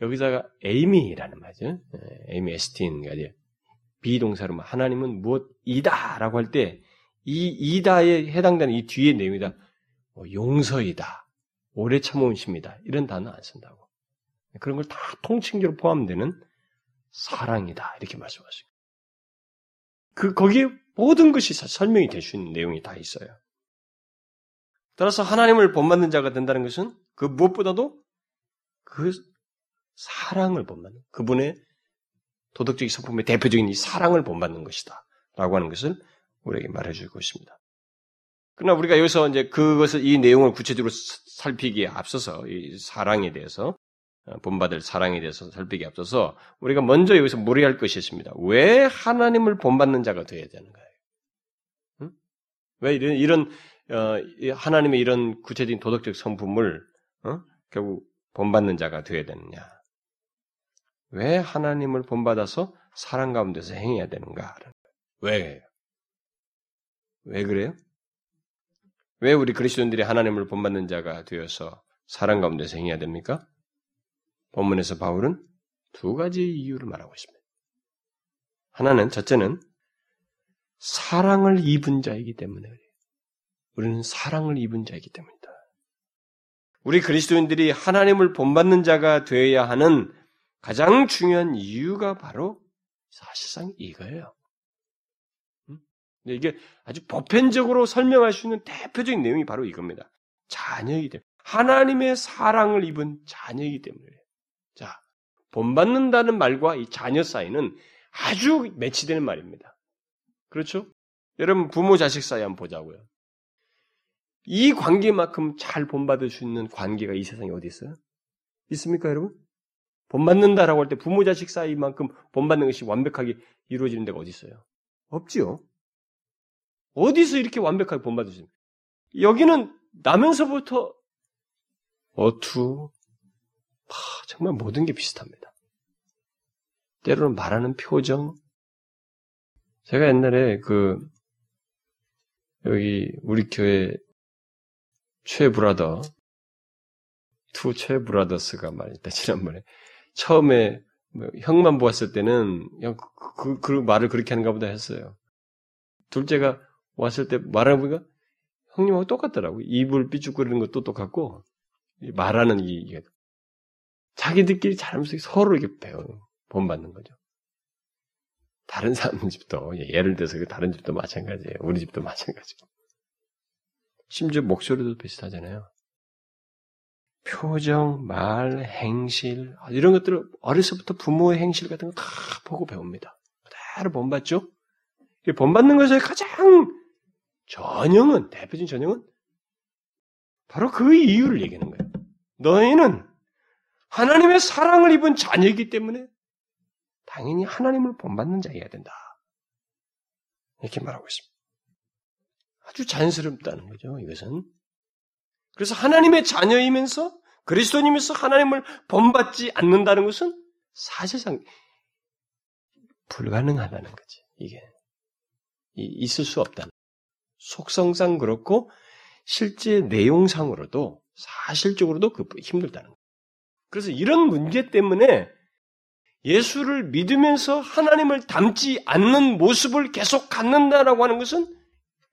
여기다가 에이미라는 말이죠. 에이미 에스틴가 아니라 비동사로 하나님은 무엇이다라고 할 때 이 이다에 해당되는 이 뒤에 내용이다. 뭐 용서이다. 오래 참으십니다. 이런 단어 안 쓴다고. 그런 걸 다 통칭적으로 포함되는 사랑이다. 이렇게 말씀하시고. 그, 거기에 모든 것이 설명이 될 수 있는 내용이 다 있어요. 따라서 하나님을 본받는 자가 된다는 것은 그 무엇보다도 그 사랑을 본받는, 그분의 도덕적인 성품의 대표적인 이 사랑을 본받는 것이다. 라고 하는 것을 우리에게 말해주고 있습니다. 그러나 우리가 여기서 이제 그것을, 이 내용을 구체적으로 살피기에 앞서서, 이 사랑에 대해서, 어, 본받을 사랑에 대해서 살피기에 앞서서, 우리가 먼저 여기서 무리할 것이 있습니다. 왜 하나님을 본받는 자가 되어야 되는 가요 응? 왜 이런, 이런, 어, 하나님의 이런 구체적인 도덕적 성품을, 어? 결국 본받는 자가 되어야 되느냐. 왜 하나님을 본받아서 사랑 가운데서 행해야 되는가? 왜? 왜 그래요? 왜 우리 그리스도인들이 하나님을 본받는 자가 되어서 사랑 가운데서 행해야 됩니까? 본문에서 바울은 두 가지 이유를 말하고 있습니다. 하나는 첫째는 사랑을 입은 자이기 때문에 우리는 사랑을 입은 자이기 때문이다. 우리 그리스도인들이 하나님을 본받는 자가 되어야 하는 가장 중요한 이유가 바로 사실상 이거예요. 이게 아주 보편적으로 설명할 수 있는 대표적인 내용이 바로 이겁니다. 자녀이기 때문에. 하나님의 사랑을 입은 자녀이기 때문에. 자, 본받는다는 말과 이 자녀 사이는 아주 매치되는 말입니다. 그렇죠? 여러분, 부모 자식 사이 한번 보자고요. 이 관계만큼 잘 본받을 수 있는 관계가 이 세상에 어디 있어요? 있습니까, 여러분? 본받는다라고 할 때 부모 자식 사이만큼 본받는 것이 완벽하게 이루어지는 데가 어디 있어요? 없지요. 어디서 이렇게 완벽하게 본받을 수 있습니까? 여기는 나면서부터 어투, 아, 정말 모든 게 비슷합니다. 때로는 말하는 표정. 제가 옛날에 그 여기 우리 교회 최 brother two 최 brothers가 말했다 지난번에 처음에 뭐 형만 보았을 때는 그, 그, 그 말을 그렇게 하는가 보다 했어요. 둘째가 왔을 때 말하는 보니까 형님하고 똑같더라고. 입을 삐죽거리는 것도 똑같고 말하는 이 이게 자기들끼리 잘하면서 서로 이렇게 배우는 본받는 거죠. 다른 사람 집도 예를 들어서 그 다른 집도 마찬가지예요. 우리 집도 마찬가지고. 심지어 목소리도 비슷하잖아요. 표정, 말, 행실 이런 것들을 어려서부터 부모의 행실 같은 거 다 보고 배웁니다. 그대로 본받죠. 본받는 것의 가장 전형은 대표적인 전형은 바로 그 이유를 얘기하는 거예요. 너희는 하나님의 사랑을 입은 자녀이기 때문에 당연히 하나님을 본받는 자여야 된다. 이렇게 말하고 있습니다. 아주 자연스럽다는 거죠, 이것은. 그래서 하나님의 자녀이면서 그리스도님에서 하나님을 본받지 않는다는 것은 사실상 불가능하다는 거지, 이게. 있을 수 없다는. 속성상 그렇고, 실제 내용상으로도, 사실적으로도 그 힘들다는 거예요. 그래서 이런 문제 때문에 예수를 믿으면서 하나님을 닮지 않는 모습을 계속 갖는다라고 하는 것은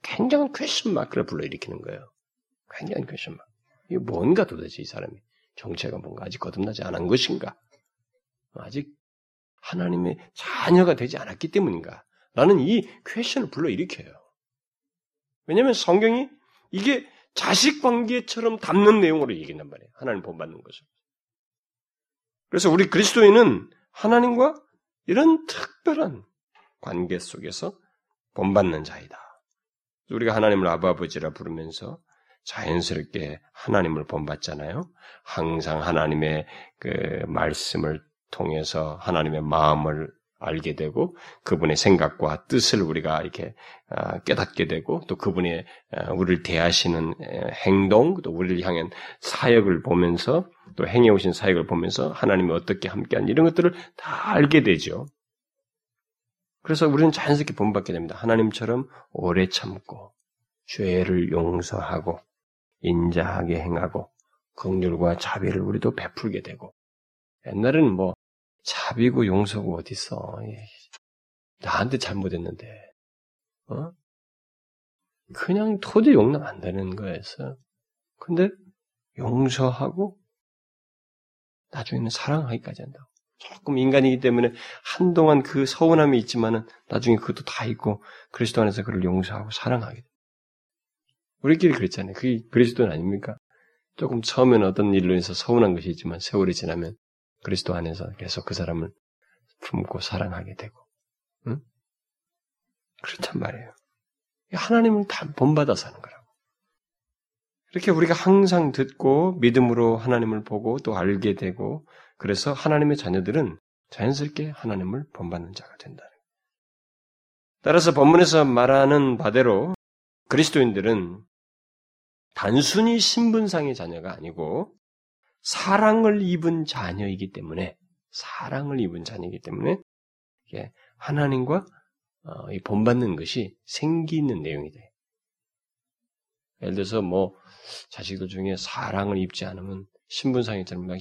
굉장한 question mark를 불러일으키는 거예요. question mark. 이게 뭔가 도대체 이 사람이 정체가 뭔가 아직 거듭나지 않은 것인가? 아직 하나님의 자녀가 되지 않았기 때문인가? 라는 이 퀘션을 불러일으켜요. 왜냐하면 성경이 이게 자식 관계처럼 담는 내용으로 얘기한단 말이에요. 하나님 본받는 것을. 그래서 우리 그리스도인은 하나님과 이런 특별한 관계 속에서 본받는 자이다. 우리가 하나님을 아버지라 부르면서 자연스럽게 하나님을 본받잖아요. 항상 하나님의 그 말씀을 통해서 하나님의 마음을 알게 되고 그분의 생각과 뜻을 우리가 이렇게 아, 깨닫게 되고 또 그분의 아, 우리를 대하시는 행동 또 우리를 향한 사역을 보면서 또 행해 오신 사역을 보면서 하나님이 어떻게 함께한 이런 것들을 다 알게 되죠. 그래서 우리는 자연스럽게 본받게 됩니다. 하나님처럼 오래 참고 죄를 용서하고 인자하게 행하고 긍휼과 자비를 우리도 베풀게 되고 옛날에는 뭐 자비고 용서고 어딨어 나한테 잘못했는데 어? 그냥 토대 용납 안 되는 거였어. 근데 용서하고 나중에는 사랑하기까지 한다고. 조금 인간이기 때문에 한동안 그 서운함이 있지만은 나중에 그것도 다 있고 그리스도 안에서 그를 용서하고 사랑하게 돼. 우리끼리 그랬잖아요. 그게 그리스도는 아닙니까? 조금 처음에는 어떤 일로 인해서 서운한 것이 있지만 세월이 지나면 그리스도 안에서 계속 그 사람을 품고 사랑하게 되고, 응? 그렇단 말이에요. 하나님을 다 본받아서 하는 거라고. 이렇게 우리가 항상 듣고 믿음으로 하나님을 보고 또 알게 되고 그래서 하나님의 자녀들은 자연스럽게 하나님을 본받는 자가 된다는. 따라서 본문에서 말하는 바대로 그리스도인들은 단순히 신분상의 자녀가 아니고 사랑을 입은 자녀이기 때문에 사랑을 입은 자녀이기 때문에 하나님과 어, 본받는 것이 생기는 내용이 돼. 예를 들어서 뭐 자식들 중에 사랑을 입지 않으면 신분상에처럼 막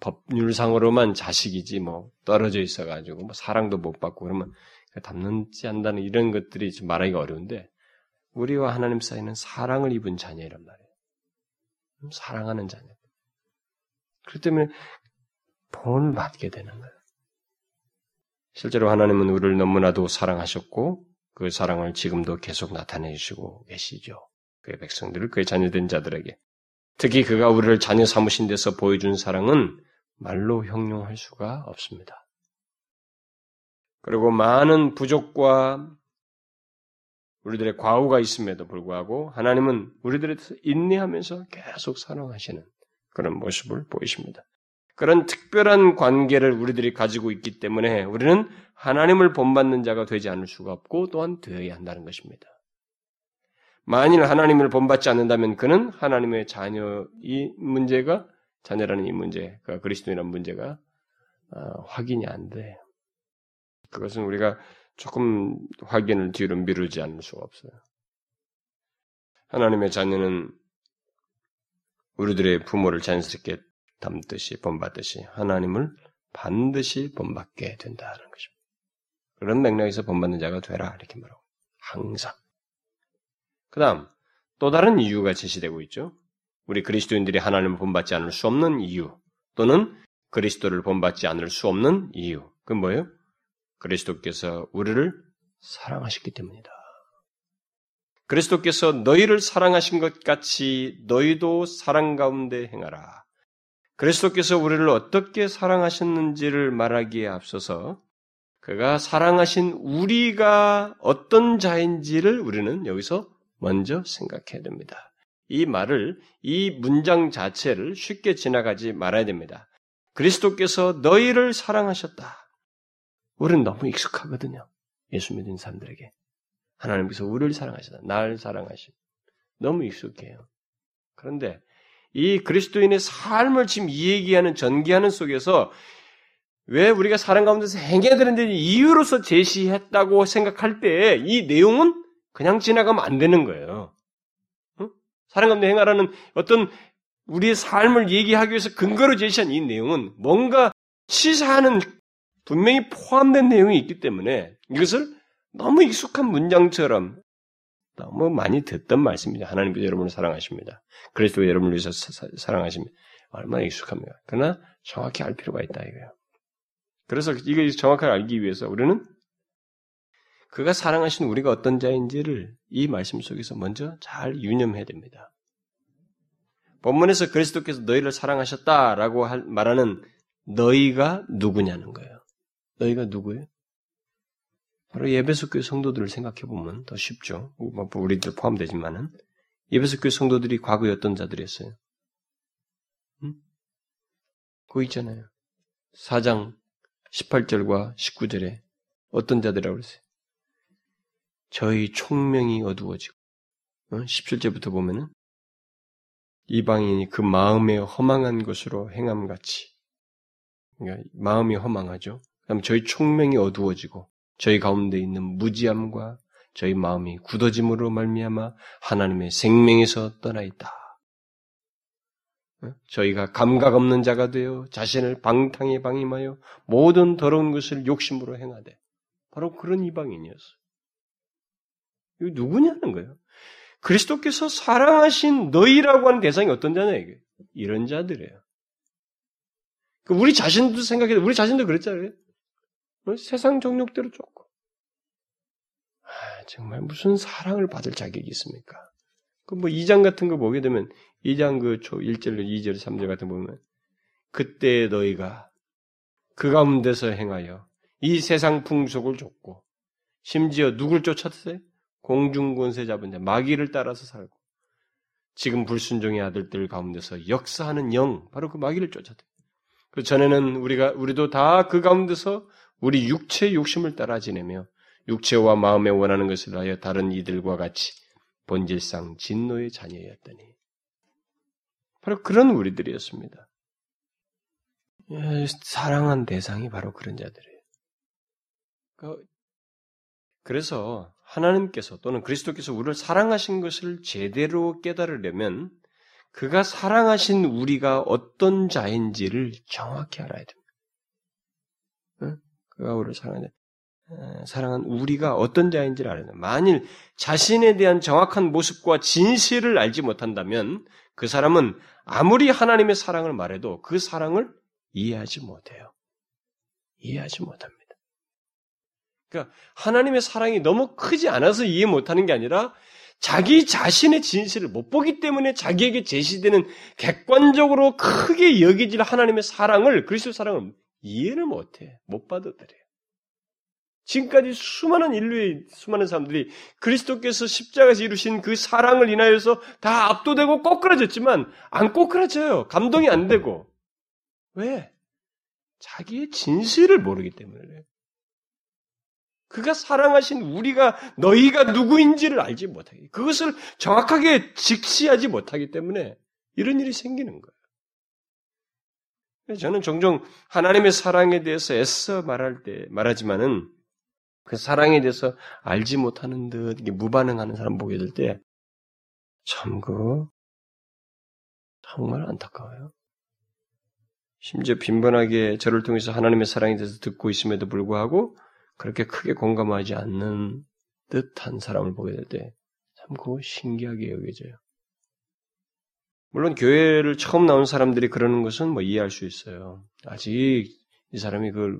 법률상으로만 자식이지 뭐 떨어져 있어가지고 뭐 사랑도 못 받고 그러면 담는지 않다는 이런 것들이 좀 말하기가 어려운데 우리와 하나님 사이는 사랑을 입은 자녀이란 말이에요. 사랑하는 자녀. 그렇기 때문에 본을 받게 되는 거예요. 실제로 하나님은 우리를 너무나도 사랑하셨고 그 사랑을 지금도 계속 나타내시고 계시죠. 그의 백성들을 그의 자녀된 자들에게 특히 그가 우리를 자녀 삼으신 데서 보여준 사랑은 말로 형용할 수가 없습니다. 그리고 많은 부족과 우리들의 과오가 있음에도 불구하고 하나님은 우리들에 인내하면서 계속 사랑하시는 그런 모습을 보이십니다. 그런 특별한 관계를 우리들이 가지고 있기 때문에 우리는 하나님을 본받는 자가 되지 않을 수가 없고 또한 되어야 한다는 것입니다. 만일 하나님을 본받지 않는다면 그는 하나님의 자녀 이 문제가 자녀라는 이 문제, 그 그리스도인이라는 문제가 어, 확인이 안 돼. 그것은 우리가 조금 확인을 뒤로 미루지 않을 수가 없어요. 하나님의 자녀는 우리들의 부모를 자연스럽게 담듯이 본받듯이 하나님을 반드시 본받게 된다는 것입니다. 그런 맥락에서 본받는 자가 되라 이렇게 말하고 항상. 그 다음 또 다른 이유가 제시되고 있죠. 우리 그리스도인들이 하나님을 본받지 않을 수 없는 이유 또는 그리스도를 본받지 않을 수 없는 이유. 그건 뭐예요? 그리스도께서 우리를 사랑하셨기 때문이다. 그리스도께서 너희를 사랑하신 것 같이 너희도 사랑 가운데 행하라. 그리스도께서 우리를 어떻게 사랑하셨는지를 말하기에 앞서서 그가 사랑하신 우리가 어떤 자인지를 우리는 여기서 먼저 생각해야 됩니다. 이 말을, 이 문장 자체를 쉽게 지나가지 말아야 됩니다. 그리스도께서 너희를 사랑하셨다. 우리는 너무 익숙하거든요. 예수 믿는 사람들에게. 하나님께서 우리를 사랑하셨다. 날 사랑하심. 너무 익숙해요. 그런데 이 그리스도인의 삶을 지금 이야기하는 전개하는 속에서 왜 우리가 사랑 가운데서 행해야 되는데 이유로서 제시했다고 생각할 때이 내용은 그냥 지나가면 안 되는 거예요. 응? 사랑 가운데 행하라는 어떤 우리의 삶을 얘기하기 위해서 근거로 제시한 이 내용은 뭔가 시사하는 분명히 포함된 내용이 있기 때문에 이것을 너무 익숙한 문장처럼 너무 많이 듣던 말씀입니다. 하나님께서 여러분을 사랑하십니다. 그리스도 여러분을 위해서 사랑하십니다. 얼마나 익숙합니까? 그러나 정확히 알 필요가 있다 이거예요. 그래서 이걸 정확하게 알기 위해서 우리는 그가 사랑하신 우리가 어떤 자인지를 이 말씀 속에서 먼저 잘 유념해야 됩니다. 본문에서 그리스도께서 너희를 사랑하셨다라고 말하는 너희가 누구냐는 거예요. 너희가 누구예요? 바로 예배석 교회 성도들을 생각해 보면 더 쉽죠. 뭐 우리들 포함되지만은 예배석 교회 성도들이 과거에 어떤 자들이었어요? 응? 그거 있잖아요. 4장 18절과 19절에 어떤 자들이라고 그랬어요? 저희 총명이 어두워지고 어? 17절부터 보면은 이방인이 그 마음에 허망한 것으로 행함같이 그러니까 마음이 허망하죠. 그다음 저희 총명이 어두워지고 저희 가운데 있는 무지함과 저희 마음이 굳어짐으로 말미암아 하나님의 생명에서 떠나 있다. 어? 저희가 감각 없는 자가 되어 자신을 방탕에 방임하여 모든 더러운 것을 욕심으로 행하되 바로 그런 이방인이었어. 이거 누구냐는 거예요. 그리스도께서 사랑하신 너희라고 하는 대상이 어떤 자냐 이게 이런 자들이에요. 그 우리 자신도 생각해, 우리 자신도 그랬잖아요. 뭐 세상 정욕대로 쫓고. 아, 정말 무슨 사랑을 받을 자격이 있습니까? 그 뭐 2장 같은 거 보게 되면 2장 그 초 1절, 2절, 3절 같은 거 보면 그때 너희가 그 가운데서 행하여 이 세상 풍속을 쫓고 심지어 누굴 쫓았어요? 공중권세 잡은 자 마귀를 따라서 살고 지금 불순종의 아들들 가운데서 역사하는 영 바로 그 마귀를 쫓았대. 그 전에는 우리가 우리도 다 그 가운데서 우리 육체 욕심을 따라 지내며 육체와 마음에 원하는 것을 하여 다른 이들과 같이 본질상 진노의 자녀였더니 바로 그런 우리들이었습니다. 예, 사랑한 대상이 바로 그런 자들이에요. 그, 그래서 하나님께서 또는 그리스도께서 우리를 사랑하신 것을 제대로 깨달으려면 그가 사랑하신 우리가 어떤 자인지를 정확히 알아야 됩니다. 그가 우리를 사랑하는 사랑한 우리가 어떤 자인지를 알아야 됩니다. 만일 자신에 대한 정확한 모습과 진실을 알지 못한다면 그 사람은 아무리 하나님의 사랑을 말해도 그 사랑을 이해하지 못해요. 이해하지 못합니다. 그러니까 하나님의 사랑이 너무 크지 않아서 이해 못하는 게 아니라 자기 자신의 진실을 못 보기 때문에 자기에게 제시되는 객관적으로 크게 여기질 하나님의 사랑을 그리스도 사랑을 이해를 못해 못 받아들여요. 지금까지 수많은 인류의 수많은 사람들이 그리스도께서 십자가에서 이루신 그 사랑을 인하여서 다 압도되고 꼬꾸라졌지만 안 꼬꾸라져요. 감동이 안 되고 왜? 자기의 진실을 모르기 때문에. 그가 사랑하신 우리가 너희가 누구인지를 알지 못하기, 그것을 정확하게 직시하지 못하기 때문에 이런 일이 생기는 거예요. 저는 종종 하나님의 사랑에 대해서 애써 말할 때 말하지만은 그 사랑에 대해서 알지 못하는 듯 무반응하는 사람 보게 될 때 참그 정말 안타까워요. 심지어 빈번하게 저를 통해서 하나님의 사랑에 대해서 듣고 있음에도 불구하고 그렇게 크게 공감하지 않는 듯한 사람을 보게 될 때 참 그거 신기하게 여겨져요. 물론 교회를 처음 나온 사람들이 그러는 것은 뭐 이해할 수 있어요. 아직 이 사람이 그걸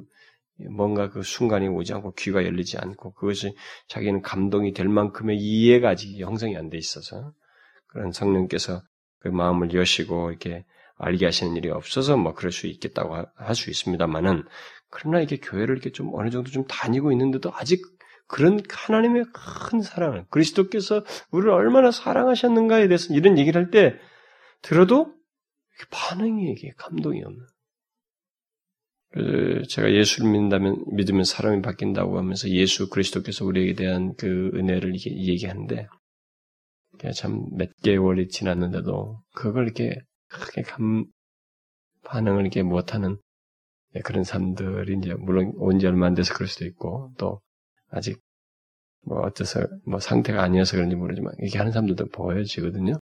뭔가 그 순간이 오지 않고 귀가 열리지 않고 그것이 자기는 감동이 될 만큼의 이해가 아직 형성이 안 돼 있어서 그런 성령께서 그 마음을 여시고 이렇게 알게 하시는 일이 없어서 뭐 그럴 수 있겠다고 할 수 있습니다만은 그러나 이게 교회를 이렇게 좀 어느 정도 좀 다니고 있는데도 아직 그런 하나님의 큰 사랑을 그리스도께서 우리를 얼마나 사랑하셨는가에 대해서 이런 얘기를 할 때 들어도 반응이 이게 감동이 없는. 제가 예수를 믿는다면 믿으면 사람이 바뀐다고 하면서 예수 그리스도께서 우리에게 대한 그 은혜를 얘기하는데 참 몇 개월이 지났는데도 그걸 이렇게 크게 감 반응을 이렇게 못하는 네, 그런 사람들이 이제 물론 온 지 얼마 안 돼서 그럴 수도 있고 또 아직 뭐 어째서 뭐 상태가 아니어서 그런지 모르지만 이렇게 하는 사람들도 보여지거든요.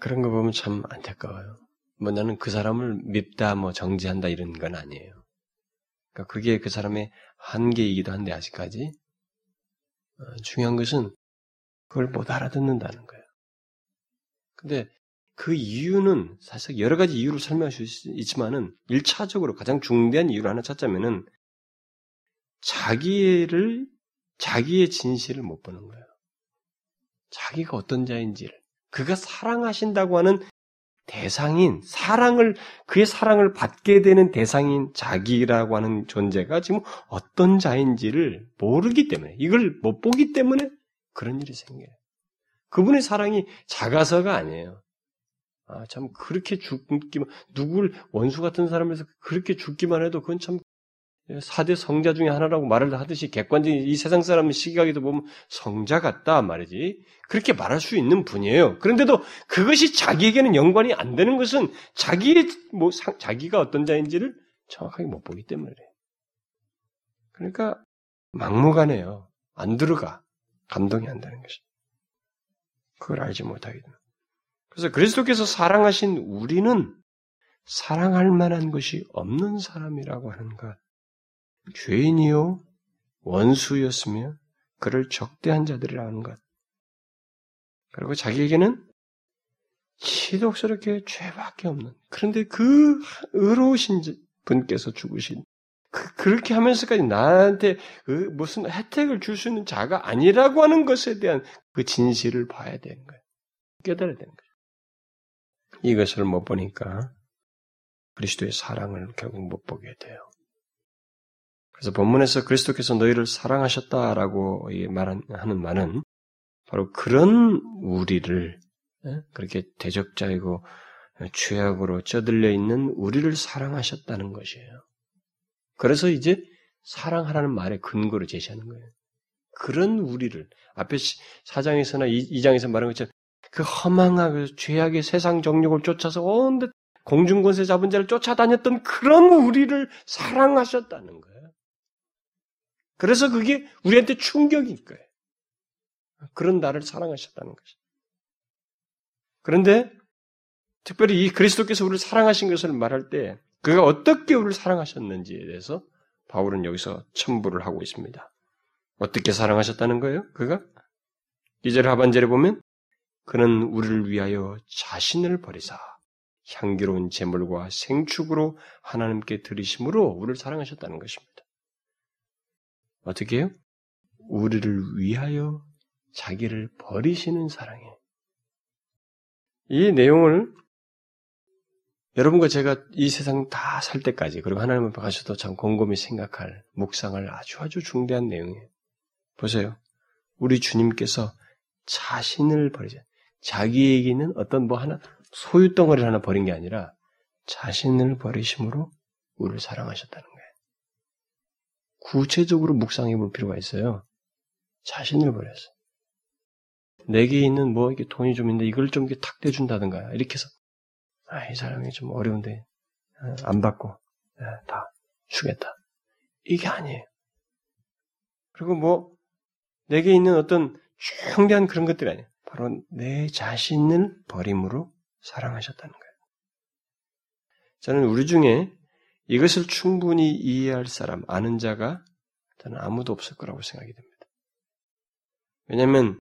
그런 거 보면 참 안타까워요. 뭐 나는 그 사람을 밉다 뭐 정지한다 이런 건 아니에요. 그러니까 그게 그 사람의 한계이기도 한데 아직까지 어, 중요한 것은 그걸 못 알아듣는다는 거예요. 근데 그 이유는 사실 여러 가지 이유로 설명할 수 있지만은 1차적으로 가장 중대한 이유를 하나 찾자면은 자기를 자기의 진실을 못 보는 거예요. 자기가 어떤 자인지를 그가 사랑하신다고 하는 대상인 사랑을 그의 사랑을 받게 되는 대상인 자기라고 하는 존재가 지금 어떤 자인지를 모르기 때문에 이걸 못 보기 때문에 그런 일이 생겨요. 그분의 사랑이 작아서가 아니에요. 아, 참, 그렇게 죽기만, 누굴 원수 같은 사람에서 그렇게 죽기만 해도 그건 참, 4대 성자 중에 하나라고 말을 하듯이 객관적인 이 세상 사람의 시각에도 보면 성자 같다 말이지. 그렇게 말할 수 있는 분이에요. 그런데도 그것이 자기에게는 연관이 안 되는 것은 자기의, 뭐, 자기가 어떤 자인지를 정확하게 못 보기 때문에 그래요. 그러니까, 막무가내요. 안 들어가. 감동이 안 되는 것이. 그걸 알지 못하게 됩니다. 그래서 그리스도께서 사랑하신 우리는 사랑할 만한 것이 없는 사람이라고 하는 것. 죄인이요, 원수였으며, 그를 적대한 자들이라는 것. 그리고 자기에게는 지독스럽게 죄밖에 없는. 그런데 그 의로우신 분께서 죽으신 그, 그렇게 하면서까지 나한테 그 무슨 혜택을 줄 수 있는 자가 아니라고 하는 것에 대한 그 진실을 봐야 되는 거예요. 깨달아야 되는 거예요. 이것을 못 보니까 그리스도의 사랑을 결국 못 보게 돼요. 그래서 본문에서 그리스도께서 너희를 사랑하셨다라고 말하는 말은 바로 그런 우리를 예? 그렇게 대적자이고 죄악으로 쪄들려 있는 우리를 사랑하셨다는 것이에요. 그래서 이제 사랑하라는 말의 근거를 제시하는 거예요. 그런 우리를 앞에 사장에서나 이장에서 말한 것처럼 그 허망하고 죄악의 세상 정욕을 쫓아서 온데 공중권세 잡은 자를 쫓아다녔던 그런 우리를 사랑하셨다는 거예요. 그래서 그게 우리한테 충격일 거예요. 그런 나를 사랑하셨다는 것이. 그런데 특별히 이 그리스도께서 우리를 사랑하신 것을 말할 때 그가 어떻게 우리를 사랑하셨는지에 대해서 바울은 여기서 첨부를 하고 있습니다. 어떻게 사랑하셨다는 거예요? 그가? 이절 하반절에 보면 그는 우리를 위하여 자신을 버리사 향기로운 제물과 생축으로 하나님께 드리심으로 우리를 사랑하셨다는 것입니다. 어떻게 해요? 우리를 위하여 자기를 버리시는 사랑이에요. 이 내용을 여러분과 제가 이 세상 다 살 때까지 그리고 하나님 앞에 가셔도 참 곰곰이 생각할 묵상할 아주 아주 중대한 내용이에요. 보세요. 우리 주님께서 자신을 버리자. 자기에게는 어떤 뭐 하나 소유 덩어리 하나 버린 게 아니라 자신을 버리심으로 우리를 사랑하셨다는 거예요. 구체적으로 묵상해 볼 필요가 있어요. 자신을 버렸어. 내게 있는 뭐 이게 돈이 좀 있는데 이걸 좀 이렇게 탁 떼준다든가 이렇게 해서 아, 이 사람이 좀 어려운데 어, 안 받고 네, 다 주겠다. 이게 아니에요. 그리고 뭐 내게 있는 어떤 중대한 그런 것들이 아니에요. 바로 내 자신을 버림으로 사랑하셨다는 거예요. 저는 우리 중에 이것을 충분히 이해할 사람, 아는 자가 저는 아무도 없을 거라고 생각이 됩니다. 왜냐하면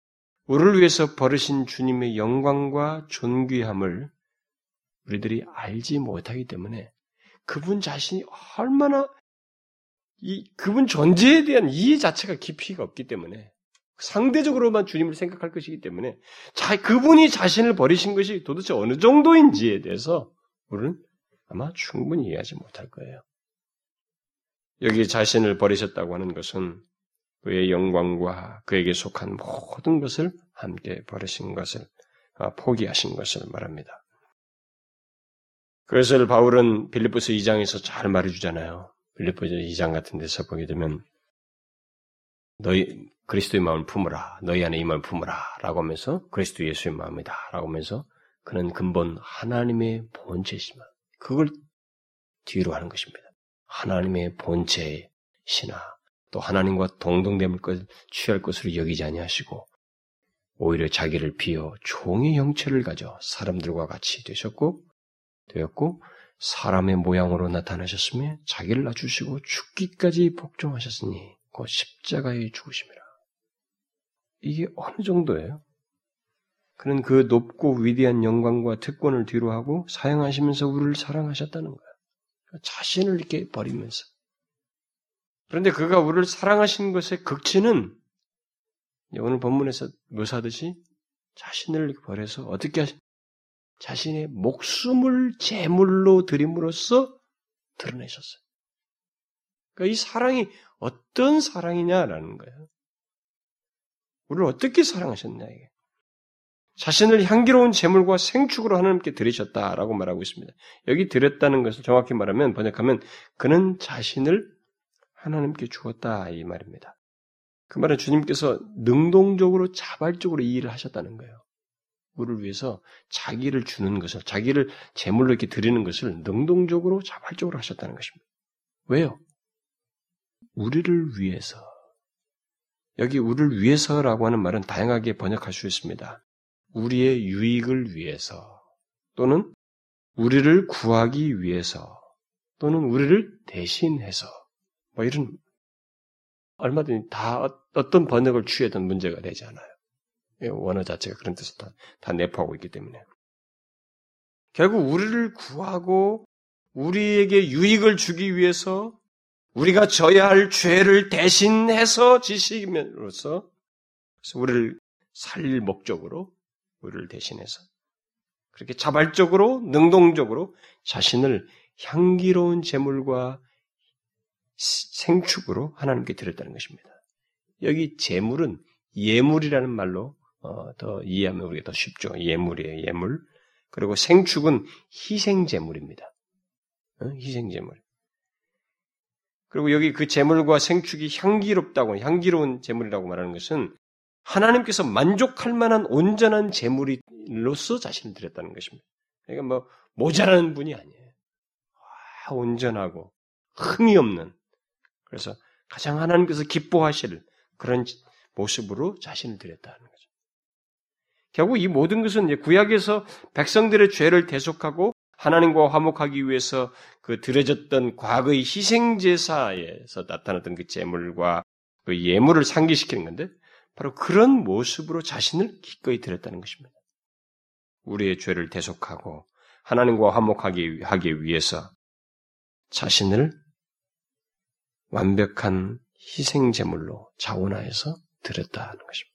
우리를 위해서 버르신 주님의 영광과 존귀함을 우리들이 알지 못하기 때문에 그분 자신이 얼마나 이 그분 존재에 대한 이해 자체가 깊이가 없기 때문에 상대적으로만 주님을 생각할 것이기 때문에 자, 그분이 자신을 버리신 것이 도대체 어느 정도인지에 대해서 우리는 아마 충분히 이해하지 못할 거예요. 여기 자신을 버리셨다고 하는 것은 그의 영광과 그에게 속한 모든 것을 함께 버리신 것을 아, 포기하신 것을 말합니다. 그것을 바울은 빌립보서 2장에서 잘 말해주잖아요. 빌립보서 2장 같은 데서 보게 되면 너희 그리스도의 마음을 품으라. 너희 안에 이 마음을 품으라. 라고 하면서 그리스도 예수의 마음이다. 라고 하면서 그는 근본 하나님의 본체시마. 그걸 뒤로 하는 것입니다. 하나님의 본체시나 또 하나님과 동등됨을 것, 취할 것으로 여기지 아니하시고 오히려 자기를 비어 종의 형체를 가져 사람들과 같이 되셨고 되었고 사람의 모양으로 나타나셨으며 자기를 낮추시고 죽기까지 복종하셨으니 곧 십자가에 죽으심이라. 이게 어느 정도예요? 그는 그 높고 위대한 영광과 특권을 뒤로하고 사용하시면서 우리를 사랑하셨다는 거야. 자신을 이렇게 버리면서. 그런데 그가 우리를 사랑하신 것의 극치는 오늘 본문에서 묘사하듯이 자신을 이렇게 버려서 어떻게 하시, 자신의 목숨을 제물로 드림으로써 드러내셨어요. 그러니까 이 사랑이 어떤 사랑이냐라는 거예요. 우리를 어떻게 사랑하셨냐 이게. 자신을 향기로운 제물과 생축으로 하나님께 드리셨다라고 말하고 있습니다. 여기 드렸다는 것을 정확히 말하면 번역하면 그는 자신을 하나님께 주었다 이 말입니다. 그 말은 주님께서 능동적으로 자발적으로 이 일을 하셨다는 거예요. 우리를 위해서 자기를 주는 것을 자기를 제물로 이렇게 드리는 것을 능동적으로 자발적으로 하셨다는 것입니다. 왜요? 우리를 위해서. 여기 우리를 위해서라고 하는 말은 다양하게 번역할 수 있습니다. 우리의 유익을 위해서 또는 우리를 구하기 위해서 또는 우리를 대신해서 뭐 이런 얼마든지 다 어떤 번역을 취해도 문제가 되지 않아요. 원어 자체가 그런 뜻을 다, 다 내포하고 있기 때문에. 결국 우리를 구하고 우리에게 유익을 주기 위해서 우리가 져야 할 죄를 대신해서 지식임으로써 우리를 살릴 목적으로 우리를 대신해서 그렇게 자발적으로 능동적으로 자신을 향기로운 제물과 생축으로 하나님께 드렸다는 것입니다. 여기 제물은 예물이라는 말로 어, 더 이해하면 우리가 더 쉽죠. 예물이에요, 예물. 그리고 생축은 희생 제물입니다. 어? 희생 제물. 그리고 여기 그 제물과 생축이 향기롭다고 향기로운 제물이라고 말하는 것은 하나님께서 만족할 만한 온전한 제물로서 자신을 드렸다는 것입니다. 그러니까 뭐 모자라는 분이 아니에요. 와, 온전하고 흠이 없는 그래서 가장 하나님께서 기뻐하실 그런 모습으로 자신을 드렸다는 거죠. 결국 이 모든 것은 이제 구약에서 백성들의 죄를 대속하고 하나님과 화목하기 위해서 그 드려졌던 과거의 희생제사에서 나타났던 그 제물과 그 예물을 상기시키는 건데 바로 그런 모습으로 자신을 기꺼이 드렸다는 것입니다. 우리의 죄를 대속하고 하나님과 화목하기 하기 위해서 자신을 완벽한 희생 제물로 자원하여서 드렸다는 것입니다.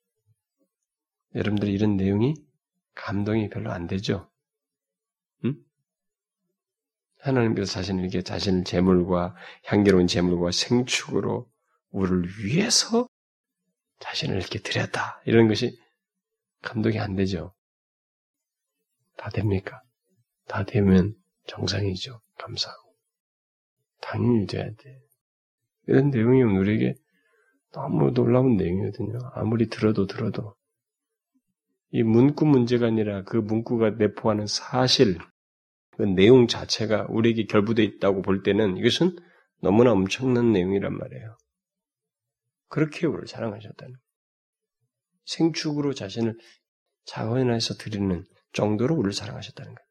여러분들 이런 내용이 감동이 별로 안 되죠? 응? 하나님께서 자신에게 자신을 제물과 향기로운 제물과 생축으로 우리를 위해서 자신을 이렇게 드렸다. 이런 것이 감동이 안 되죠. 다 됩니까? 다 되면 정상이죠. 감사하고. 당연히 돼야 돼. 이런 내용이 우리에게 너무 놀라운 내용이거든요. 아무리 들어도 들어도. 이 문구 문제가 아니라 그 문구가 내포하는 사실, 그 내용 자체가 우리에게 결부되어 있다고 볼 때는 이것은 너무나 엄청난 내용이란 말이에요. 그렇게 우리를 사랑하셨다는 생축으로 자신을 자원해서 드리는 정도로 우리를 사랑하셨다는 거예요.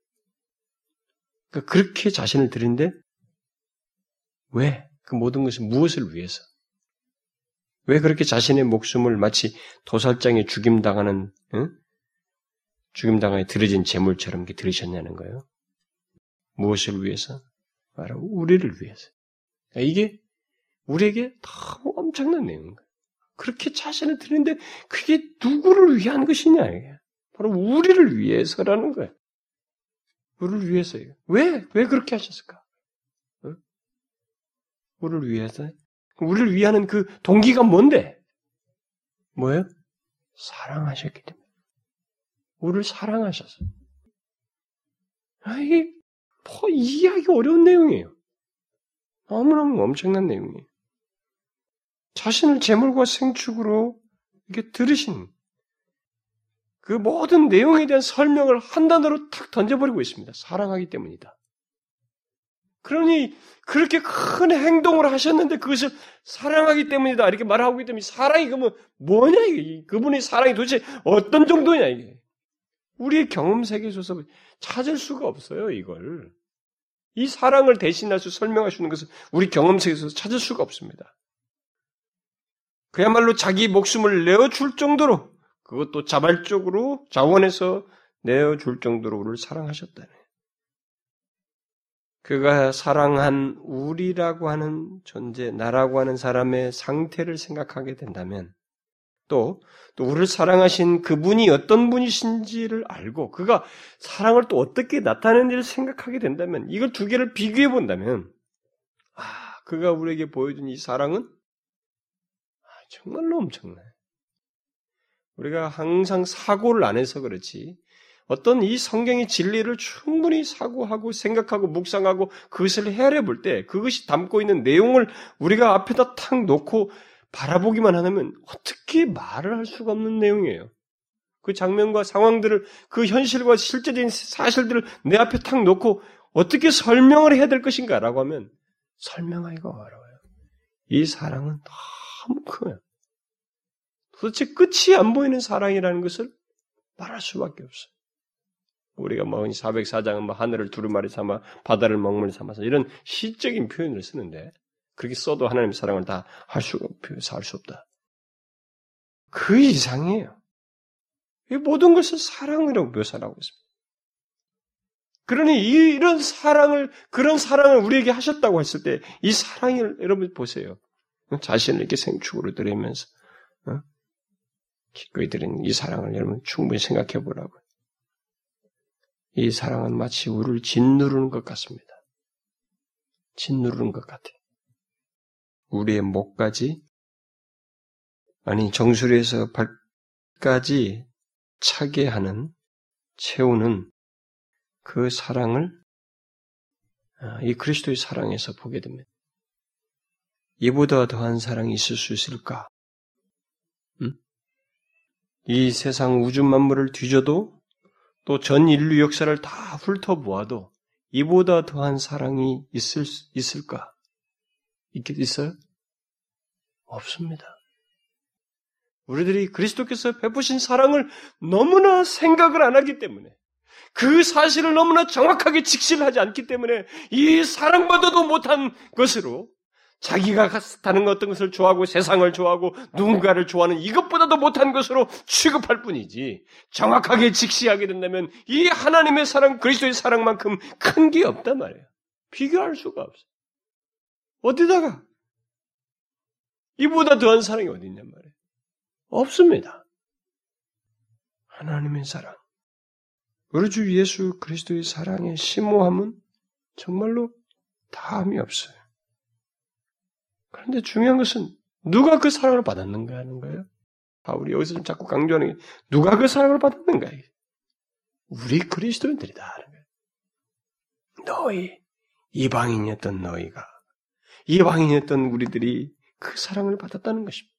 그러니까 그렇게 자신을 드린데 왜? 그 모든 것은 무엇을 위해서? 왜 그렇게 자신의 목숨을 마치 도살장에 죽임당하는 응? 죽임당하에 들어진 재물처럼 들으셨냐는 거예요. 무엇을 위해서? 바로 우리를 위해서. 그러니까 이게 우리에게 너무 엄청난 내용인. 그렇게 자신을 드리는데 그게 누구를 위한 것이냐 이게. 바로 우리를 위해서라는 거예요. 우리를 위해서예요. 왜? 왜 그렇게 하셨을까? 응? 우리를 위해서? 우리를 위하는 그 동기가 뭔데? 뭐예요? 사랑하셨기 때문에. 우리를 사랑하셔서. 아, 이게 뭐 이해하기 어려운 내용이에요. 너무너무 엄청난 내용이에요. 자신을 재물과 생축으로 이렇게 들으신 그 모든 내용에 대한 설명을 한 단어로 탁 던져버리고 있습니다. 사랑하기 때문이다. 그러니 그렇게 큰 행동을 하셨는데 그것을 사랑하기 때문이다. 이렇게 말하고 있기 때문에 사랑이 그러면 뭐냐 이게. 그분의 사랑이 도대체 어떤 정도냐 이게. 우리의 경험 세계에서 찾을 수가 없어요, 이걸. 이 사랑을 대신할 수 설명하시는 것은 우리 경험 세계에서 찾을 수가 없습니다. 그야말로 자기 목숨을 내어줄 정도로 그것도 자발적으로 자원해서 내어줄 정도로 우리를 사랑하셨다네. 그가 사랑한 우리라고 하는 존재, 나라고 하는 사람의 상태를 생각하게 된다면 또, 또 우리를 사랑하신 그분이 어떤 분이신지를 알고 그가 사랑을 또 어떻게 나타내는지를 생각하게 된다면 이걸 두 개를 비교해 본다면 아, 그가 우리에게 보여준 이 사랑은 아, 정말로 엄청나요. 우리가 항상 사고를 안 해서 그렇지 어떤 이 성경의 진리를 충분히 사고하고 생각하고 묵상하고 그것을 헤아려 볼 때 그것이 담고 있는 내용을 우리가 앞에다 탁 놓고 바라보기만 하면 어떻게 말을 할 수가 없는 내용이에요. 그 장면과 상황들을 그 현실과 실제적인 사실들을 내 앞에 탁 놓고 어떻게 설명을 해야 될 것인가라고 하면 설명하기가 어려워요. 이 사랑은 너무 커요. 도대체 끝이 안 보이는 사랑이라는 것을 말할 수밖에 없어요. 우리가 뭐 404장은 뭐 하늘을 두루마리 삼아 바다를 먹물 삼아서 이런 시적인 표현을 쓰는데 그렇게 써도 하나님 사랑을 다 할 수가 할수 없다. 그 이상이에요. 이 모든 것을 사랑이라고 묘사하고 있습니다. 그러니 이런 사랑을 그런 사랑을 우리에게 하셨다고 했을 때 이 사랑을 여러분 보세요. 자신을 이렇게 생축으로 드리면서 어? 기꺼이 드린 이 사랑을 여러분 충분히 생각해 보라고요. 이 사랑은 마치 우리를 짓누르는 것 같습니다. 짓누르는 것 같아요. 우리의 목까지 아니 정수리에서 발까지 차게 하는 채우는 그 사랑을 아, 이 그리스도의 사랑에서 보게 됩니다. 이보다 더한 사랑이 있을 수 있을까? 음? 이 세상 우주 만물을 뒤져도 또 전 인류 역사를 다 훑어보아도 이보다 더한 사랑이 있을 있을까? 있겠 있어요? 없습니다. 우리들이 그리스도께서 베푸신 사랑을 너무나 생각을 안 하기 때문에 그 사실을 너무나 정확하게 직시하지 않기 때문에 이 사랑받아도 못한 것으로 자기가 다는 어떤 것을 좋아하고 세상을 좋아하고 누군가를 좋아하는 이것보다도 못한 것으로 취급할 뿐이지 정확하게 직시하게 된다면 이 하나님의 사랑, 그리스도의 사랑만큼 큰 게 없단 말이에요. 비교할 수가 없어. 어디다가 이보다 더한 사랑이 어디 있냔 말이에요. 없습니다. 하나님의 사랑. 우리 주 예수 그리스도의 사랑의 심오함은 정말로 다함이 없어요. 그런데 중요한 것은 누가 그 사랑을 받았는가 하는 거예요. 바울이 여기서 좀 자꾸 강조하는 게 누가 그 사랑을 받았는가? 우리 그리스도인들이다 하는 거예요. 너희 이방인이었던 너희가 이방인이었던 우리들이 그 사랑을 받았다는 것입니다.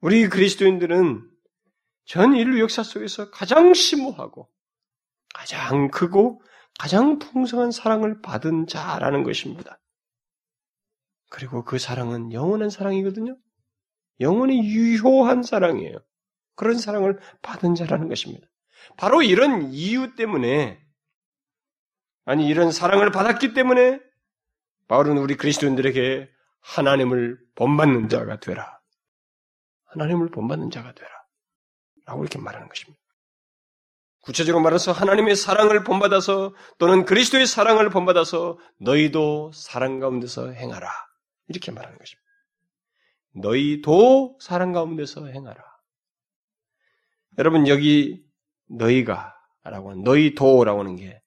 우리 그리스도인들은 전 인류 역사 속에서 가장 심오하고 가장 크고 가장 풍성한 사랑을 받은 자라는 것입니다. 그리고 그 사랑은 영원한 사랑이거든요. 영원히 유효한 사랑이에요. 그런 사랑을 받은 자라는 것입니다. 바로 이런 이유 때문에, 아니, 이런 사랑을 받았기 때문에, 바울은 우리 그리스도인들에게 하나님을 본받는 자가 되라. 하나님을 본받는 자가 되라. 라고 이렇게 말하는 것입니다. 구체적으로 말해서 하나님의 사랑을 본받아서 또는 그리스도의 사랑을 본받아서 너희도 사랑 가운데서 행하라. 이렇게 말하는 것입니다. 너희도 사랑 가운데서 행하라. 여러분 여기 너희가 라고 하는 너희도라고 하는 게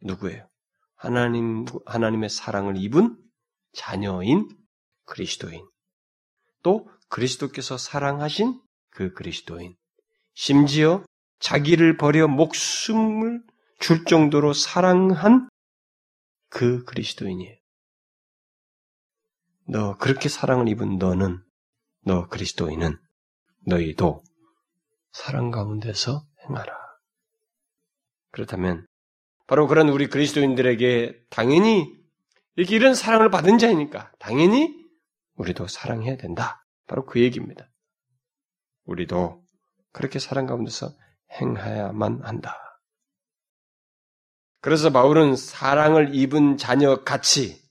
누구예요? 하나님 하나님의 사랑을 입은 자녀인 그리스도인. 또 그리스도께서 사랑하신 그 그리스도인. 심지어 자기를 버려 목숨을 줄 정도로 사랑한 그 그리스도인이에요. 너 그렇게 사랑을 입은 너는 너 그리스도인은 너희도 사랑 가운데서 행하라. 그렇다면 바로 그런 우리 그리스도인들에게 당연히 이렇게 이런 사랑을 받은 자이니까 당연히 우리도 사랑해야 된다. 바로 그 얘기입니다. 우리도 그렇게 사랑 가운데서 행해야만 한다. 그래서 바울은 사랑을 입은 자녀 같이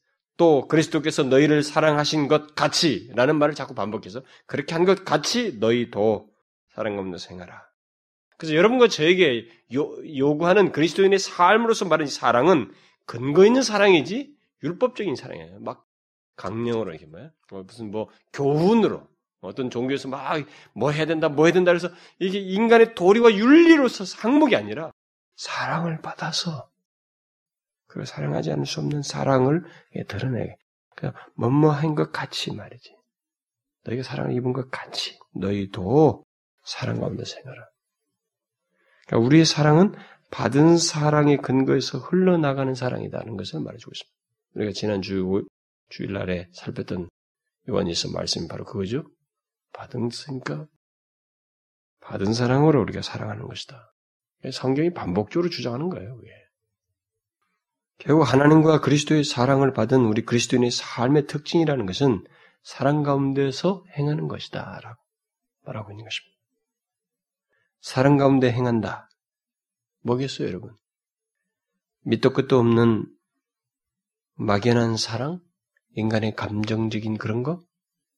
또 그리스도께서 너희를 사랑하신 것 같이라는 말을 자꾸 반복해서 그렇게 한 것 같이 너희도 사랑 가운데서 행하라. 그래서 여러분과 저에게 요, 구하는 그리스도인의 삶으로서 말하는 사랑은 근거 있는 사랑이지 율법적인 사랑이에요. 막 강령으로 이렇게 뭐야? 뭐 무슨 뭐 교훈으로 어떤 종교에서 막 뭐 해야 된다, 뭐 해야 된다 그래서 이게 인간의 도리와 윤리로서 항목이 아니라 사랑을 받아서 그 사랑하지 않을 수 없는 사랑을 드러내게. 그냥 뭐뭐한 것 같이 말이지. 너희가 사랑을 입은 것 같이 너희도 사랑 가운데 생활하. 그러니까 우리의 사랑은 받은 사랑의 근거에서 흘러나가는 사랑이다는 것을 말해주고 있습니다. 우리가 지난주 주일날에 살폈던 요한일서 말씀이 바로 그거죠. 받은으니까 받은 사랑으로 우리가 사랑하는 것이다. 성경이 반복적으로 주장하는 거예요. 그게. 결국 하나님과 그리스도의 사랑을 받은 우리 그리스도인의 삶의 특징이라는 것은 사랑 가운데서 행하는 것이다. 라고 말하고 있는 것입니다. 사랑 가운데 행한다. 뭐겠어요, 여러분? 밑도 끝도 없는 막연한 사랑? 인간의 감정적인 그런 거?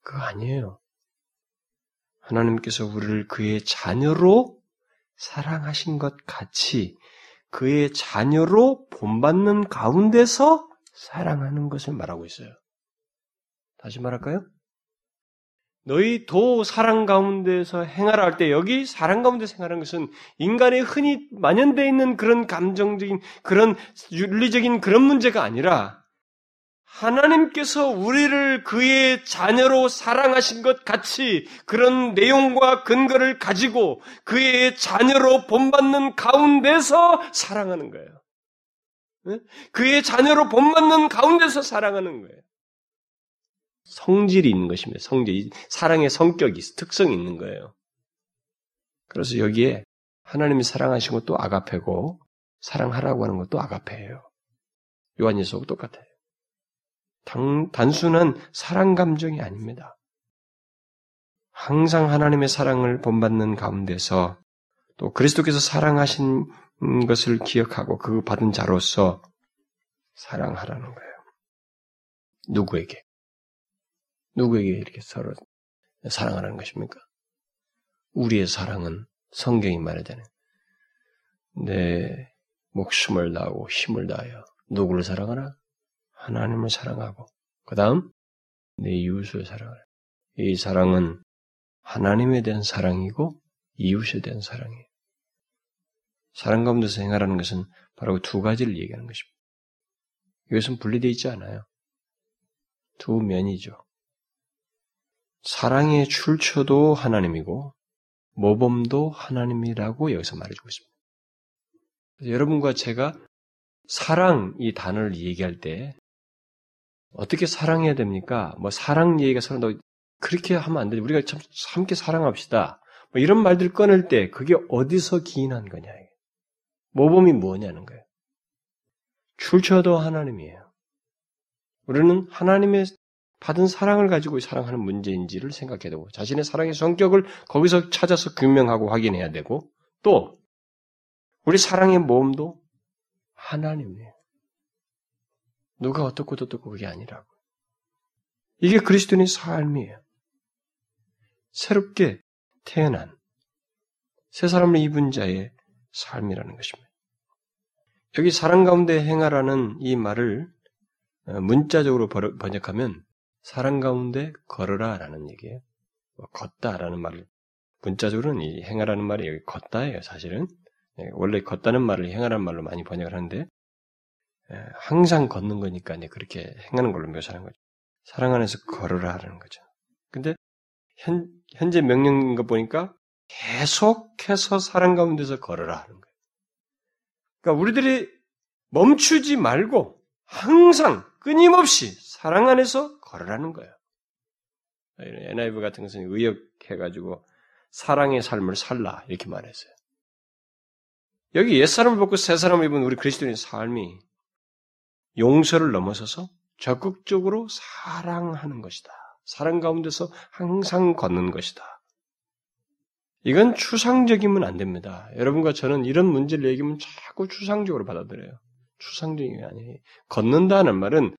그거 아니에요. 하나님께서 우리를 그의 자녀로 사랑하신 것 같이 그의 자녀로 본받는 가운데서 사랑하는 것을 말하고 있어요. 다시 말할까요? 너희 도 사랑 가운데서 행하라 할 때 여기 사랑 가운데서 행하는 것은 인간의 흔히 만연되어 있는 그런 감정적인 그런 윤리적인 그런 문제가 아니라 하나님께서 우리를 그의 자녀로 사랑하신 것 같이 그런 내용과 근거를 가지고 그의 자녀로 본받는 가운데서 사랑하는 거예요. 그의 자녀로 본받는 가운데서 사랑하는 거예요. 성질이 있는 것입니다. 성질, 사랑의 성격이, 특성이 있는 거예요. 그래서 여기에 하나님이 사랑하신 것도 아가페고 사랑하라고 하는 것도 아가페예요. 요한예서하고 똑같아요. 단, 단순한 사랑 감정이 아닙니다. 항상 하나님의 사랑을 본받는 가운데서 또 그리스도께서 사랑하신 것을 기억하고 그 받은 자로서 사랑하라는 거예요. 누구에게? 누구에게 이렇게 서로 사랑하라는 것입니까? 우리의 사랑은 성경이 말하잖아요. 내 목숨을 다하고 힘을 다하여 누구를 사랑하라? 하나님을 사랑하고 그 다음 내 이웃을 사랑하라. 이 사랑은 하나님에 대한 사랑이고 이웃에 대한 사랑이에요. 사랑 가운데서 행하라는 것은 바로 두 가지를 얘기하는 것입니다. 이것은 분리되어 있지 않아요. 두 면이죠. 사랑의 출처도 하나님이고 모범도 하나님이라고 여기서 말해주고 있습니다. 여러분과 제가 사랑 이 단어를 얘기할 때 어떻게 사랑해야 됩니까? 뭐 사랑 얘기가 서로 너 그렇게 하면 안 되지. 우리가 참 함께 사랑합시다. 뭐 이런 말들 꺼낼 때 그게 어디서 기인한 거냐? 모범이 뭐냐는 거예요. 출처도 하나님이에요. 우리는 하나님의 받은 사랑을 가지고 사랑하는 문제인지를 생각해야 되고 자신의 사랑의 성격을 거기서 찾아서 규명하고 확인해야 되고 또 우리 사랑의 모험도 하나님이에요. 누가 어떻고 어떻고 그게 아니라고. 이게 그리스도인의 삶이에요. 새롭게 태어난 새 사람을 입은 자의 삶이라는 것입니다. 여기 사랑 가운데 행하라는 이 말을 어, 문자적으로 번역하면 사랑 가운데 걸으라라는 얘기예요. 뭐 걷다라는 말을 문자적으로는 이 행하라는 말이 여기 걷다예요. 사실은 예, 원래 걷다는 말을 행하라는 말로 많이 번역을 하는데 예, 항상 걷는 거니까 이제 그렇게 행하는 걸로 묘사하는 거죠. 사랑 안에서 걸으라라는 거죠. 근데 현, 현재 명령인 거 보니까 계속해서 사랑 가운데서 걸으라 하는 거예요. 그러니까 우리들이 멈추지 말고 항상 끊임없이 사랑 안에서 걸으라는 거예요. NIV 같은 것은 의역해가지고 사랑의 삶을 살라 이렇게 말했어요. 여기 옛사람을 벗고 새사람을 입은 우리 그리스도인의 삶이 용서를 넘어서서 적극적으로 사랑하는 것이다. 사랑 가운데서 항상 걷는 것이다. 이건 추상적이면 안 됩니다. 여러분과 저는 이런 문제를 얘기하면 자꾸 추상적으로 받아들여요. 추상적인 게 아니에요. 걷는다는 말은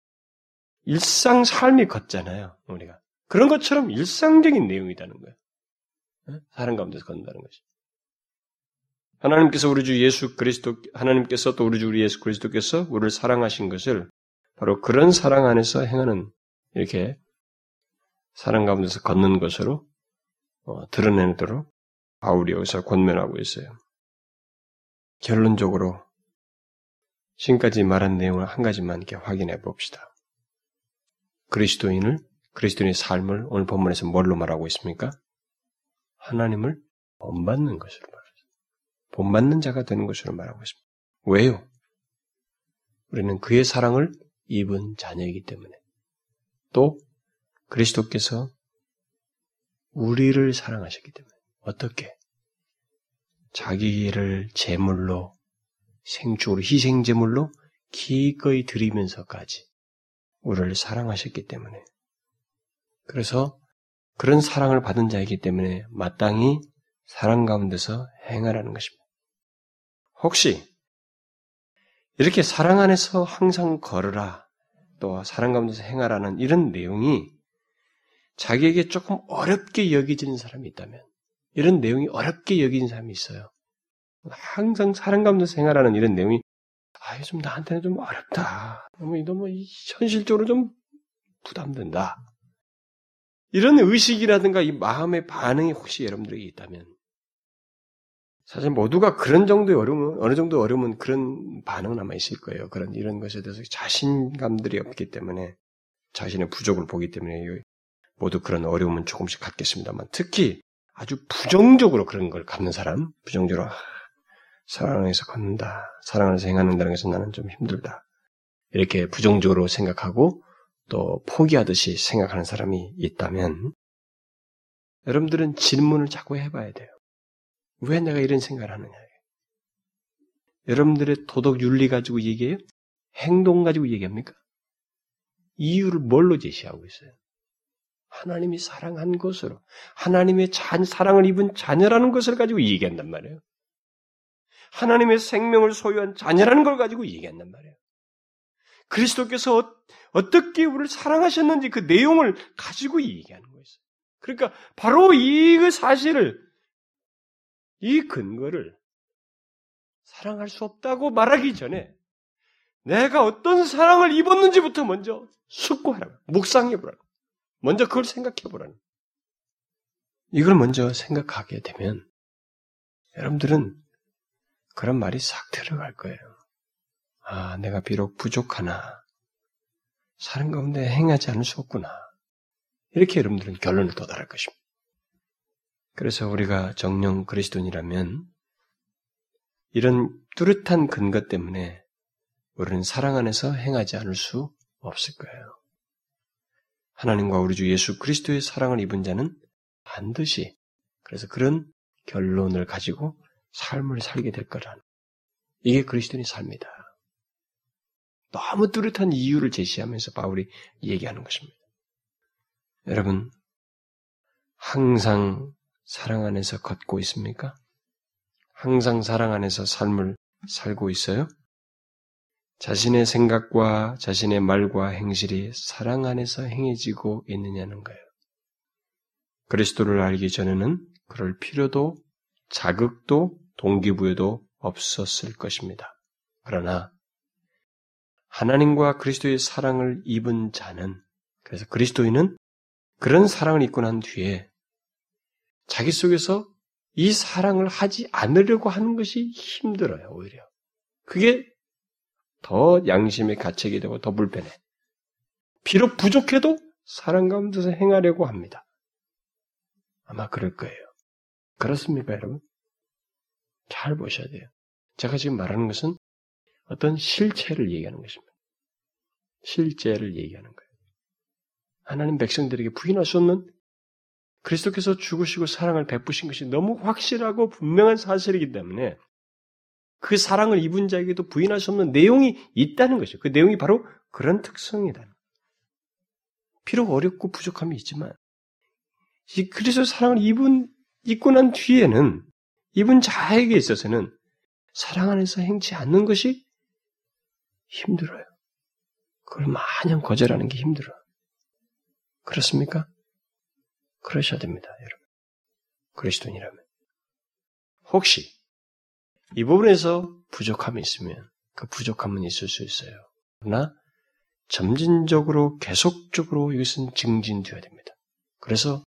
일상 삶이 걷잖아요, 우리가. 그런 것처럼 일상적인 내용이라는 거예요. 사람 가운데서 걷는다는 것이. 하나님께서 우리 주 예수 그리스도, 하나님께서 또 우리 주 우리 예수 그리스도께서 우리를 사랑하신 것을 바로 그런 사랑 안에서 행하는 이렇게 사랑 가운데서 걷는 것으로 어, 드러내도록 바울이 여기서 권면하고 있어요. 결론적으로 지금까지 말한 내용을 한 가지만 이렇게 확인해 봅시다. 그리스도인을 그리스도인의 삶을 오늘 본문에서 뭘로 말하고 있습니까? 하나님을 본받는 것으로. 본받는 자가 되는 것으로 말하고 있습니다. 왜요? 우리는 그의 사랑을 입은 자녀이기 때문에 또 그리스도께서 우리를 사랑하셨기 때문에 어떻게 자기를 제물로 생축으로 희생 제물로 기꺼이 드리면서까지 우리를 사랑하셨기 때문에 그래서 그런 사랑을 받은 자이기 때문에 마땅히 사랑 가운데서 행하라는 것입니다. 혹시 이렇게 사랑 안에서 항상 걸으라 또 사랑 가운데서 행하라는 이런 내용이 자기에게 조금 어렵게 여기지는 사람이 있다면 이런 내용이 어렵게 여기는 사람이 있어요. 항상 사랑 가운데 생활하는 이런 내용이 아, 좀 나한테는 좀 어렵다. 너무 너무 현실적으로 좀 부담된다. 이런 의식이라든가 이 마음의 반응이 혹시 여러분들에게 있다면 사실 모두가 그런 정도의 어려움은 어느 정도 어려움은 그런 반응은 아마 있을 거예요. 그런 이런 것에 대해서 자신감들이 없기 때문에 자신의 부족을 보기 때문에 모두 그런 어려움은 조금씩 갖겠습니다만 특히 아주 부정적으로 그런 걸 갖는 사람, 부정적으로 사랑에서 걷는다, 사랑 안에서 행하는다는 것은 나는 좀 힘들다. 이렇게 부정적으로 생각하고 또 포기하듯이 생각하는 사람이 있다면 여러분들은 질문을 자꾸 해봐야 돼요. 왜 내가 이런 생각을 하느냐. 여러분들의 도덕 윤리 가지고 얘기해요? 행동 가지고 얘기합니까? 이유를 뭘로 제시하고 있어요? 하나님이 사랑한 것으로, 하나님의 잔, 사랑을 입은 자녀라는 것을 가지고 얘기한단 말이에요. 하나님의 생명을 소유한 자녀라는 걸 가지고 얘기한단 말이에요. 그리스도께서 어, 떻게 우리를 사랑하셨는지 그 내용을 가지고 얘기하는 거예요. 그러니까 바로 이그 사실을 이 근거를 사랑할 수 없다고 말하기 전에 내가 어떤 사랑을 입었는지부터 먼저 숙고하라. 묵상해 보라. 먼저 그걸 생각해 보라는. 이걸 먼저 생각하게 되면 여러분들은 그런 말이 싹 들어갈 거예요. 아, 내가 비록 부족하나 사는 가운데 행하지 않을 수 없구나. 이렇게 여러분들은 결론을 도달할 것입니다. 그래서 우리가 정령 그리스도인이라면 이런 뚜렷한 근거 때문에 우리는 사랑 안에서 행하지 않을 수 없을 거예요. 하나님과 우리 주 예수 그리스도의 사랑을 입은 자는 반드시 그래서 그런 결론을 가지고 삶을 살게 될 거라는 이게 그리스도인의 삶이다. 너무 뚜렷한 이유를 제시하면서 바울이 얘기하는 것입니다. 여러분, 항상 사랑 안에서 걷고 있습니까? 항상 사랑 안에서 삶을 살고 있어요? 자신의 생각과 자신의 말과 행실이 사랑 안에서 행해지고 있느냐는 거예요. 그리스도를 알기 전에는 그럴 필요도 자극도 동기부여도 없었을 것입니다. 그러나 하나님과 그리스도의 사랑을 입은 자는 그래서 그리스도인은 그런 사랑을 입고 난 뒤에 자기 속에서 이 사랑을 하지 않으려고 하는 것이 힘들어요, 오히려. 그게 더 양심의 가책이 되고 더 불편해. 비록 부족해도 사랑 가운데서 행하려고 합니다. 아마 그럴 거예요. 그렇습니까, 여러분? 잘 보셔야 돼요. 제가 지금 말하는 것은 어떤 실체를 얘기하는 것입니다. 실제를 얘기하는 거예요. 하나님 백성들에게 부인할 수 없는 그리스도께서 죽으시고 사랑을 베푸신 것이 너무 확실하고 분명한 사실이기 때문에 그 사랑을 입은 자에게도 부인할 수 없는 내용이 있다는 것이죠. 그 내용이 바로 그런 특성이다. 비록 어렵고 부족함이 있지만 이 그리스도 사랑을 입은 입고 난 뒤에는 입은 자에게 있어서는 사랑 안에서 행치 않는 것이 힘들어요. 그걸 마냥 거절하는 게 힘들어. 그렇습니까? 그러셔야 됩니다, 여러분. 그리스도인이라면. 혹시 이 부분에서 부족함이 있으면 그 부족함은 있을 수 있어요. 그러나 점진적으로 계속적으로 이것은 증진되어야 됩니다. 그래서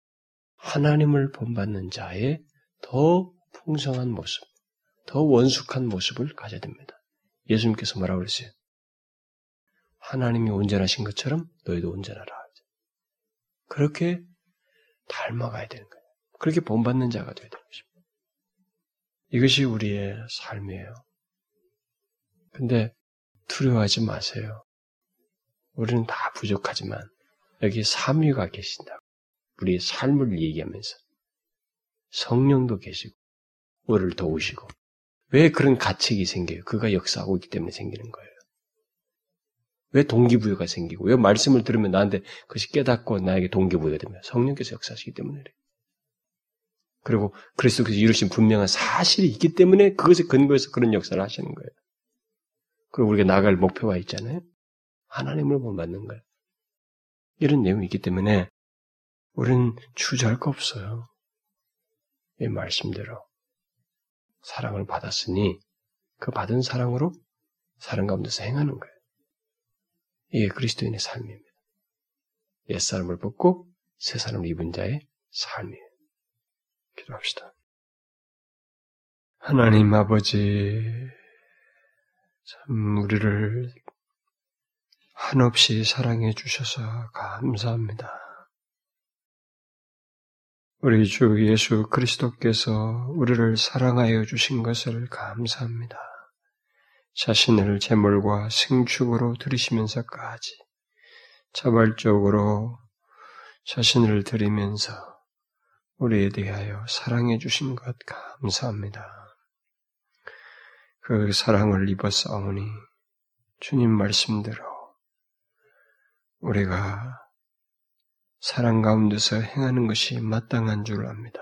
하나님을 본받는 자의 더 풍성한 모습, 더 원숙한 모습을 가져야 됩니다. 예수님께서 뭐라고 그랬어요? 하나님이 온전하신 것처럼 너희도 온전하라. 그렇게 닮아가야 되는 거예요. 그렇게 본받는 자가 되어야 되는 것입니다. 이것이 우리의 삶이에요. 근데 두려워하지 마세요. 우리는 다 부족하지만 여기 삼위가 계신다. 우리의 삶을 얘기하면서 성령도 계시고 우리를 도우시고 왜 그런 가책이 생겨요? 그가 역사하고 있기 때문에 생기는 거예요. 왜 동기부여가 생기고 왜 말씀을 들으면 나한테 그것이 깨닫고 나에게 동기부여가 되면 성령께서 역사하시기 때문에 그래. 그리고 그리스도께서 이루신 분명한 사실이 있기 때문에 그것에 근거해서 그런 역사를 하시는 거예요. 그리고 우리가 나갈 목표가 있잖아요. 하나님을 본받는 거예요. 이런 내용이 있기 때문에 우리는 주저할 거 없어요. 이 말씀대로 사랑을 받았으니 그 받은 사랑으로 사랑 가운데서 행하는 거예요. 이게 그리스도인의 삶입니다. 옛사람을 벗고 새 사람을 입은 자의 삶이에요. 기도합시다. 하나님 아버지, 참 우리를 한없이 사랑해 주셔서 감사합니다. 우리 주 예수 그리스도께서 우리를 사랑하여 주신 것을 감사합니다. 자신을 제물과 생축으로 드리시면서까지 자발적으로 자신을 드리면서 우리에 대하여 사랑해 주신 것 감사합니다. 그 사랑을 입었사오니 주님 말씀대로 우리가 사랑 가운데서 행하는 것이 마땅한 줄 압니다.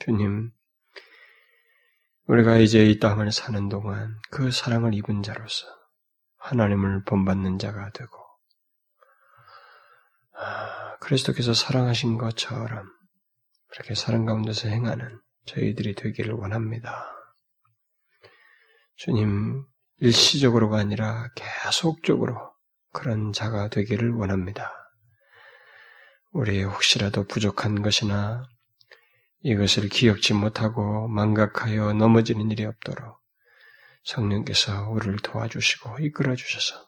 주님, 우리가 이제 이 땅을 사는 동안 그 사랑을 입은 자로서 하나님을 본받는 자가 되고, 아, 그리스도께서 사랑하신 것처럼 그렇게 사랑 가운데서 행하는 저희들이 되기를 원합니다. 주님, 일시적으로가 아니라 계속적으로 그런 자가 되기를 원합니다. 우리 혹시라도 부족한 것이나 이것을 기억지 못하고 망각하여 넘어지는 일이 없도록 성령께서 우리를 도와주시고 이끌어 주셔서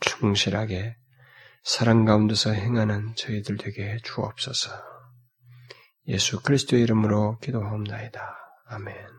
충실하게 사랑 가운데서 행하는 저희들 되게 주옵소서. 예수 그리스도의 이름으로 기도하옵나이다. 아멘.